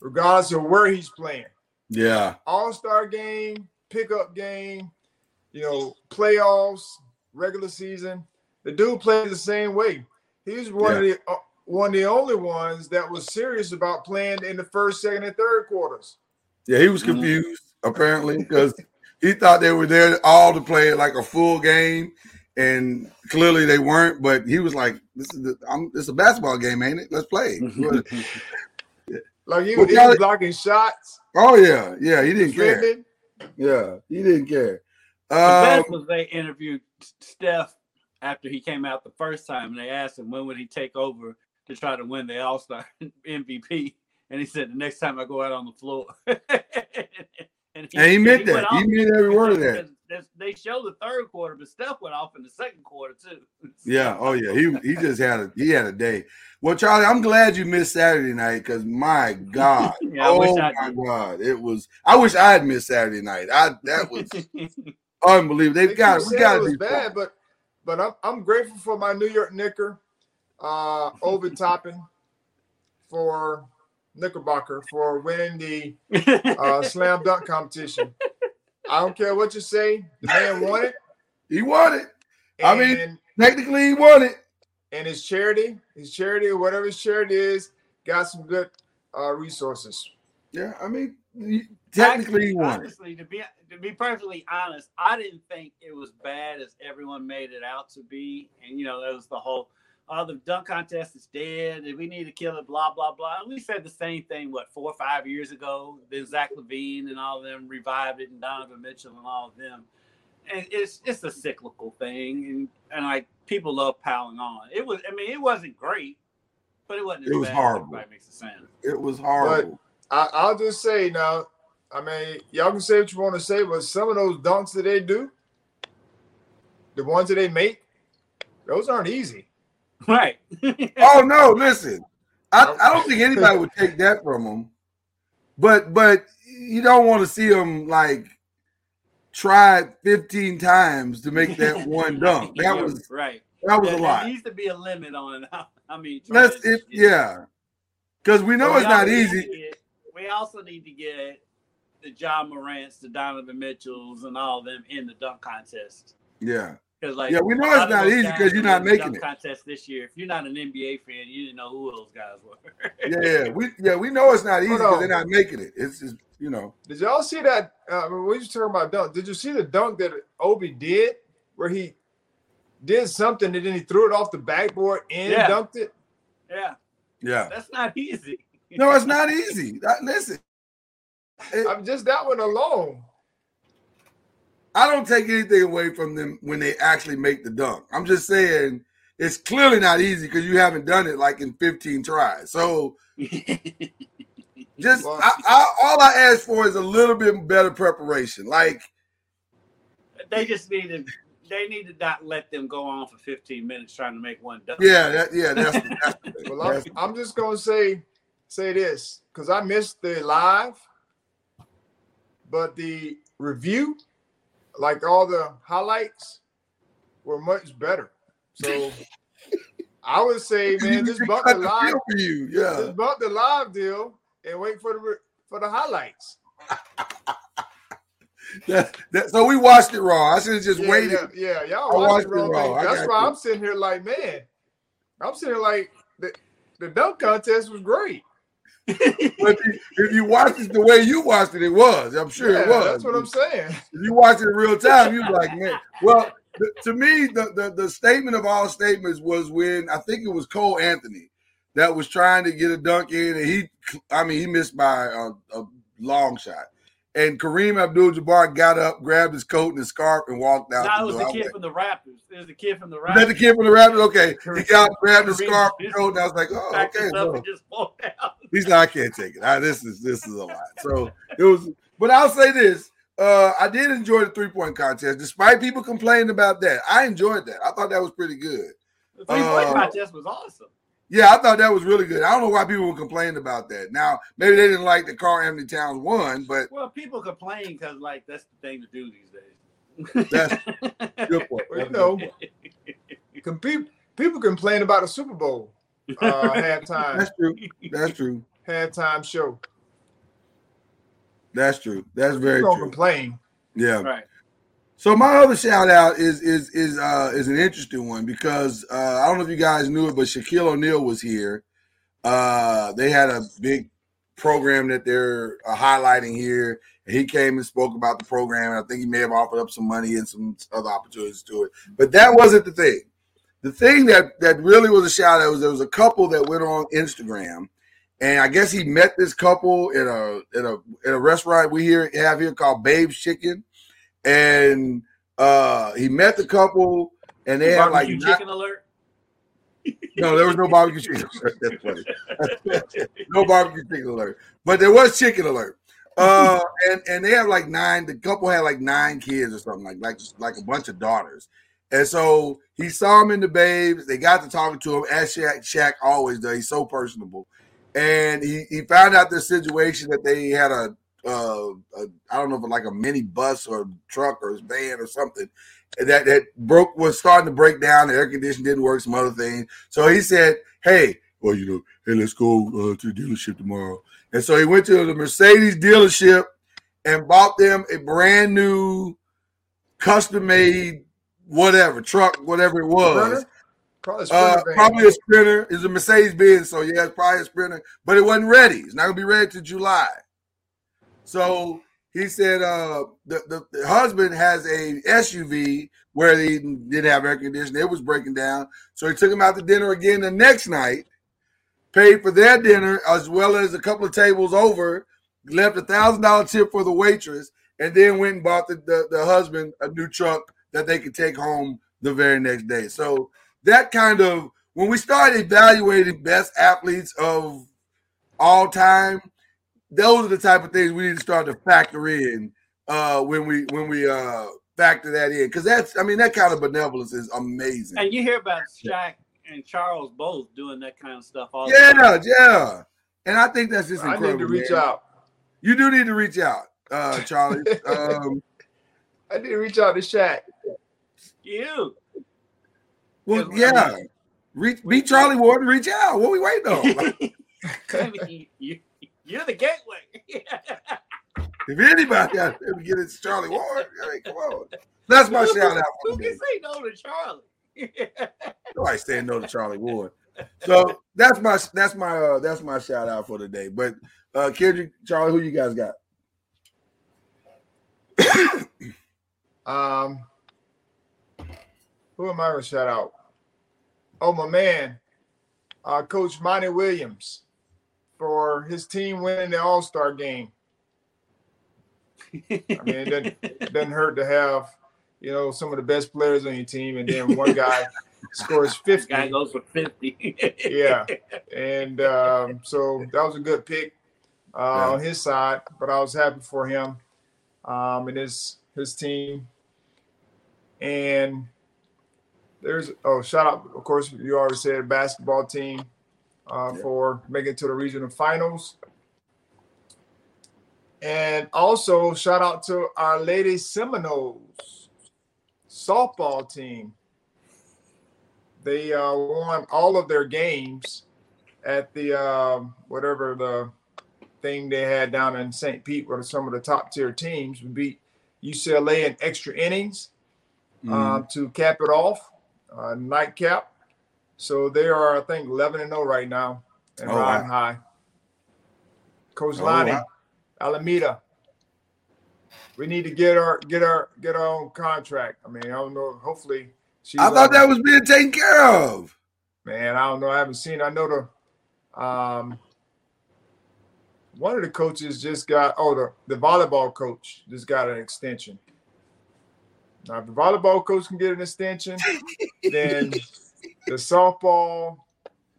regardless of where he's playing. Yeah, All Star game, pickup game, you know, playoffs, regular season. The dude plays the same way. He's one of the uh, one of the only ones that was serious about playing in the first, second, and third quarters. yeah. He was confused apparently because he thought they were there all to play like a full game, and clearly they weren't. But he was like, "This is the, I'm, this is a basketball game, ain't it? Let's play." (laughs) Like he, Well, was- he was blocking shots. oh yeah, yeah. He didn't care. Yeah, he didn't care. The Um, best was they interviewed Steph after he came out the first time, and they asked him when would he take over to try to win the All Star (laughs) MVP, and he said the next time I go out on the floor. (laughs) and And he meant that. He meant every word of that. They showed the third quarter, but Steph went off in the second quarter too. (laughs) Yeah. Oh yeah. He he just had a he had a day. Well, Charlie, I'm glad you missed Saturday night because my God. Yeah, I oh wish I my did. God. It was I wish I had missed Saturday night. I that was unbelievable. They've got we got it to was be bad, but but I'm I'm grateful for my New York Knicker, uh, Obi Toppin, for Knickerbocker for winning the uh, (laughs) slam dunk competition. I don't care what you say, the man won it. He won it. I mean, technically, he won it. and his charity, his charity or whatever his charity is, got some good uh, resources. Yeah, I mean, technically he won it. Honestly, to be to be perfectly honest, I didn't think it was bad as everyone made it out to be. And you know, that was the whole, oh, the dunk contest is dead, and we need to kill it, blah blah blah. And we said the same thing what four or five years ago. Then Zach LaVine and all of them revived it, and Donovan Mitchell and all of them. And it's it's a cyclical thing, and and like people love piling on. It was, I mean, it wasn't great, but it wasn't. It was bad horrible. Everybody makes it sound. It was horrible. I, I'll just say now, I mean, y'all can say what you want to say, but some of those dunks that they do, the ones that they make, those aren't easy. (laughs) Right. oh no, listen. I, I don't think anybody would take that from him. But but you don't want to see him like try 15 times to make that (laughs) one dunk. That Yeah, was right. that was There- a lot. There needs to be a limit on (laughs) it. I mean, Let's it, yeah. Because we know But it's not easy. get- we also need to get the Ja Morants, the Donovan Mitchells, and all of them in the dunk contest. Yeah. Because like Yeah, we know it's not easy because you're not were the making it. Contest this year. If you're not an NBA fan, you didn't know who those guys were. (laughs) Yeah, yeah. We yeah, we know it's not easy because they're not making it. It's just, you know. Did y'all see that? Uh, when we was talking about dunk. Did you see the dunk that Obi did, where he did something and then he threw it off the backboard and Yeah. dunked it? yeah, Yeah. that's not easy. No, it's not easy. That- listen, I'm just that one alone. I don't take anything away from them when they actually make the dunk. I'm just saying it's clearly not easy because you haven't done it like in 15 tries. So (laughs) just I, I, all I ask for is a little bit better preparation. Like they just need to. They need to not let them go on for 15 minutes trying to make one dunk. Yeah, that, yeah, that's, that's the. (laughs) Well, I'm, I'm just gonna say say this because I missed the live, but the review, like all the highlights, were much better. So (laughs) I would say, man, just You bump the live, for you, yeah. just bump the live deal and wait for the for the highlights. (laughs) That- that- so we watched it wrong. I should have just yeah, waited. Yeah, yeah, y'all watched watched it it wrong. wrong. I That's why you. I'm sitting here like, man, I'm sitting here like the, the dunk contest was great. But if you watch it the way you watched it, it was. I'm sure it was. That's what I'm saying. If you watch it in real time, you're like, man. Well, th- to me, the, the the statement of all statements was when I think it was Cole Anthony that was trying to get a dunk in, and he, I mean, he missed by a, a long shot. And Kareem Abdul-Jabbar got up, grabbed his coat and his scarf, and walked out. No, it was the kid from the Raptors. It was the kid from the Raptors. "Is that the kid from the Raptors? Okay. He got grabbed his scarf and coat, and I was like, oh, okay. so- and just walked out. He's like, I can't take it. I, this is this is a lot. So it was, but I'll say this: uh, I did enjoy the three point contest, despite people complaining about that. I enjoyed that. I thought that was pretty good. The three point Uh, contest was awesome. Yeah, I thought that was really good. I don't know why people were complaining about that. Now, maybe they didn't like the Karl-Anthony Towns won, but Well, people complain because like that's the thing to do these days. that's (laughs) good point. Well, you know, can people people complain about the Super Bowl uh, (laughs) halftime That's true. That's true. halftime show. That's true. That's very People don't true. complain. Yeah. Right. So my other shout out is is is uh is an interesting one because uh I don't know if you guys knew it, but Shaquille O'Neal was here. Uh they had a big program that they're uh, highlighting here. And he came and spoke about the program. I think he may have offered up some money and some other opportunities to it. But that wasn't the thing. The thing that that really was a shout out was there was a couple that went on Instagram, and I guess he met this couple in a in a in a restaurant we here have here called Babe's Chicken and uh he met the couple and they had like Barbecue not- chicken alert. (laughs) no there was no barbecue chicken (laughs) alert. That's funny. (laughs) no barbecue chicken alert but there was chicken alert uh and and they have like nine the couple had like nine kids or something like like just like a bunch of daughters and so he saw him in the babes they got to talking to him as Shaq, Shaq always does he's so personable and he, he found out the situation that they had a uh, a, I don't know if it's like a mini bus or truck or van or something that that broke was starting to break down. The air conditioning didn't work, some other things. So he said, "Hey, well, you know, hey, let's go uh, to the dealership tomorrow." And so he went to the Mercedes dealership and bought them a brand new, custom made, whatever truck, whatever it was. Probably a Uh, probably a sprinter. It's a Mercedes Benz, so yeah, it's probably a sprinter, but it wasn't ready. It's not gonna be ready to July. So he said uh, the, the, the husband has a SUV where he didn't have air conditioning. It was breaking down. So he took him out to dinner again the next night, paid for their dinner as well as a couple of tables over, left a thousand dollar tip for the waitress, and then went and bought the, the, the husband a new truck that they could take home the very next day. So that kind of when we start evaluating best athletes of all time, those are the type of things we need to start to factor in uh, when we when we uh, factor that in because that's I mean that kind of benevolence is amazing. And you hear about Shaq and Charles both doing that kind of stuff all the Yeah, time. yeah, and I think that's just I need to reach man. out. You do need to reach out, uh, Charlie. (laughs) um, I need to reach out to Shaq. You. well, Yeah, I reach be Charlie Ward and reach out. What we waiting on? Like, I mean, you, you're the gateway. (laughs) if anybody out there to get it, Charlie Ward. I mean, come on. That's my shout out. Who can day. say no to Charlie? (laughs) Nobody saying no to Charlie Ward. So that's my that's my uh that's my shout out for the day. But uh Kendrick, Charlie, who you guys got? (coughs) Um, who am I going to shout out? Oh, my man, uh, Coach Monty Williams for his team winning the All Star game. I mean, it doesn't, it doesn't hurt to have, you know, some of the best players on your team, and then one guy (laughs) scores 50. Guy goes for 50. yeah. (laughs) And um, so that was a good pick uh, on his side, but I was happy for him um, and his his team. And there's oh shout out, of course, you already said basketball team uh, for making it to the regional finals. And also shout out to our Lady Seminoles softball team. They uh, won all of their games at the um, whatever the thing they had down in St. Pete, where some of the top tier teams would beat UCLA in extra innings um, to cap it off, uh, nightcap. So they are, I think, 11 and 0 right now and Oh, riding wow. high. Coach Oh, Lonni, wow. Alameda. We need to get our get our get our own contract. I mean, I don't know. Hopefully, she's. I thought on- that was being taken care of. Man, I don't know. I haven't seen. I know the um one of the coaches just got oh the, the volleyball coach just got an extension. Now if the volleyball coach can get an extension, (laughs) then the softball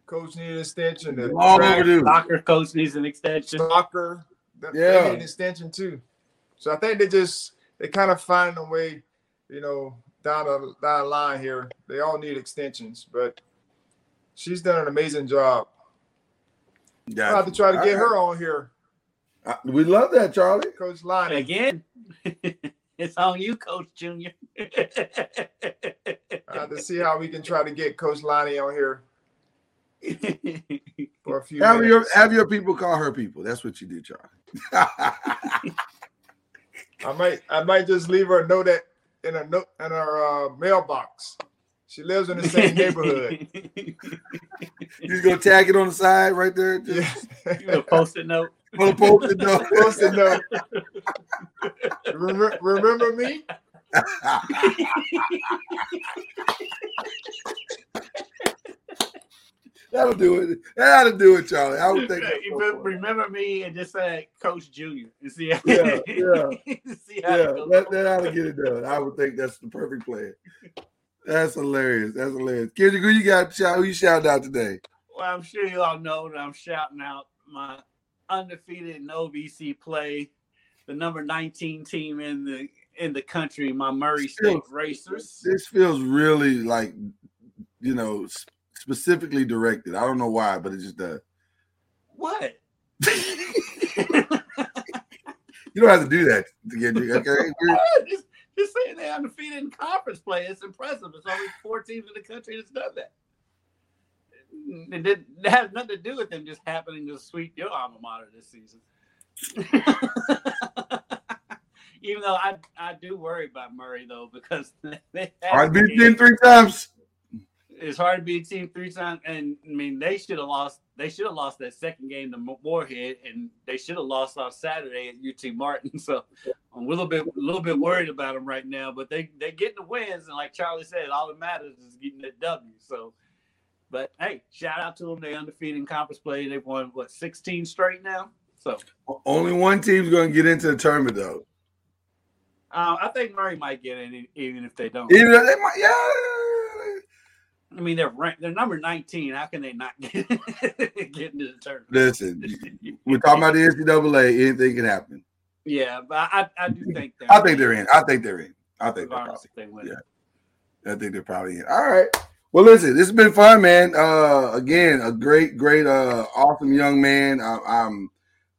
coach need an extension. The Long track, overdue. Soccer coach needs an extension. soccer, they- they Yeah. need an extension too. So I think they just they kind of find a way, you know, down the down the line here. They all need extensions, but she's done an amazing job. I'll have to try to get her on here, Uh, We love that, Charlie. Coach Lonni. Again, (laughs) it's on you, Coach Junior. (laughs) I have to see how we can try to get Coach Lonni on here for a few Have your have your people call her people. That's what you do, Charlie. (laughs) I might I might just leave her a note at, in a note in her uh, mailbox. She lives in the same neighborhood. (laughs) You just gonna tag it on the side right there. Just You a post-it note. put a post-it note. Post-it note. Remember, remember me? That'll do it. That'll do it, Charlie. I would think. that's You so remember me and just say Coach Junior. You see how, Yeah, yeah. (laughs) see how Yeah, that, that ought to get it done. I would think that's the perfect plan. That's hilarious. That's hilarious. Kendrick, who you got? Shout, who you shouting out today? Well, I'm sure you all know that I'm shouting out my undefeated in OVC play, the number 19 team in the in the country, my Murray State Feels- Racers. This feels really like, you know, specifically directed. I don't know why, but it just does. What? (laughs) You don't have to do that to get you, okay. (laughs) (laughs) just, just saying they're undefeated in conference play. It's impressive. It's only four teams in the country that's done that. It did it has nothing to do with them just happening to sweep your alma mater this season. (laughs) Even though I I do worry about Murray though because (laughs) they hard to beat team three times. It's hard to beat a team three times, and I mean they should have lost. They should have lost that second game to Morehead, and they should have lost on Saturday at UT Martin. (laughs) So I'm a little bit a little bit worried about them right now. But they they getting the wins, and like Charlie said, all that matters is getting that W. So, but hey, shout out to them. They undefeated in conference play. They've won what 16 straight now. So only one team's going to get into the tournament though. Uh, I think Murray might get in, even if they don't. Even if they might, yeah. I mean, they're ranked, they're number 19. How can they not (laughs) get, get into the tournament? Listen, we're talking about the NCAA. Anything can happen. Yeah, but I, I do think they're. I think they're in. I think they're in. I think they're probably, they win. Yeah, I think they're probably in. All right. Well, listen, this has been fun, man. Uh, again, a great, great, uh, awesome young man. I, I'm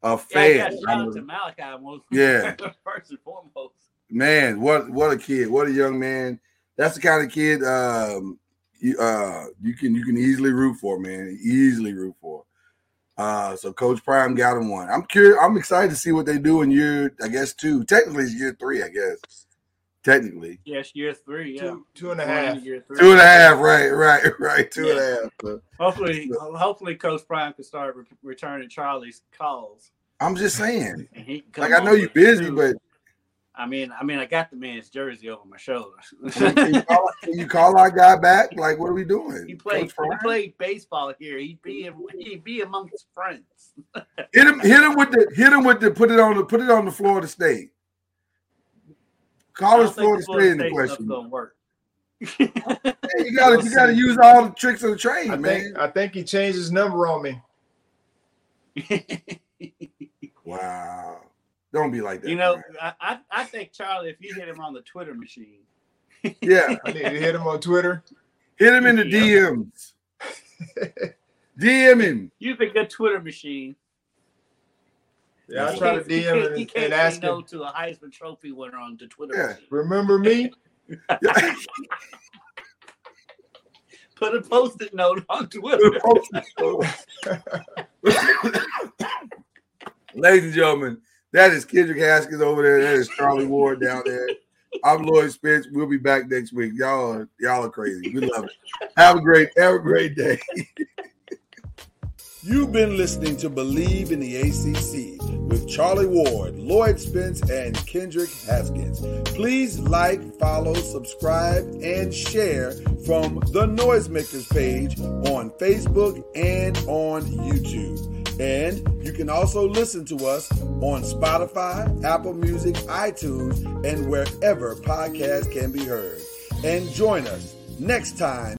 a fan. Yeah, shout out to Malachi. Most, yeah, (laughs) first and foremost. Man, what what a kid! What a young man! That's the kind of kid um, you uh, you can you can easily root for, man. Easily root for. Uh, so Coach Prime got him one. I'm curious. I'm excited to see what they do in year, I guess two. Technically, it's year three, I guess. Technically, yes, year three, yeah, two, two and a half, two and a half, right, right, (laughs) right, two yeah. and a half. So, hopefully, (laughs) so. hopefully, Coach Prime can start re- returning Charlie's calls. I'm just saying, like I know you're busy, two. but I mean, I mean, I got the man's jersey over my shoulder. (laughs) can, you call, can, you call, our guy back? Like, what are we doing? He played. He played baseball here. He'd be. He'd be amongst friends. hit him. Hit him with the. Hit him with the. Put it on the. Put it on the Florida State. Call us Florida State in the question. Don't work. hey, you gotta. You gotta use all the tricks of the trade, I man. Think, I think he changed his number on me. (laughs) wow. Don't be like that. You know, I, I think Charlie, if you hit him on the Twitter machine. Yeah. (laughs) I need to hit him on Twitter. Hit him in the DMs. DM him. Use a good Twitter machine. Yeah, I try to DM and, he can't and ask no him. to a Heisman Trophy winner on the Twitter. Yeah. Remember me? (laughs) Put a post-it note on Twitter. Ladies and gentlemen, that is Kendrick Haskins over there. That is Charlie Ward down there. I'm Lloyd Spence. We'll be back next week. Y'all are y'all are crazy. We love it. Have a great have a great day. (laughs) You've been listening to Bleav in the ACC with Charlie Ward, Lloyd Spence, and Kendrick Haskins. Please like, follow, subscribe, and share from the Noisemakers page on Facebook and on YouTube. And you can also listen to us on Spotify, Apple Music, iTunes, and wherever podcasts can be heard. And join us next time.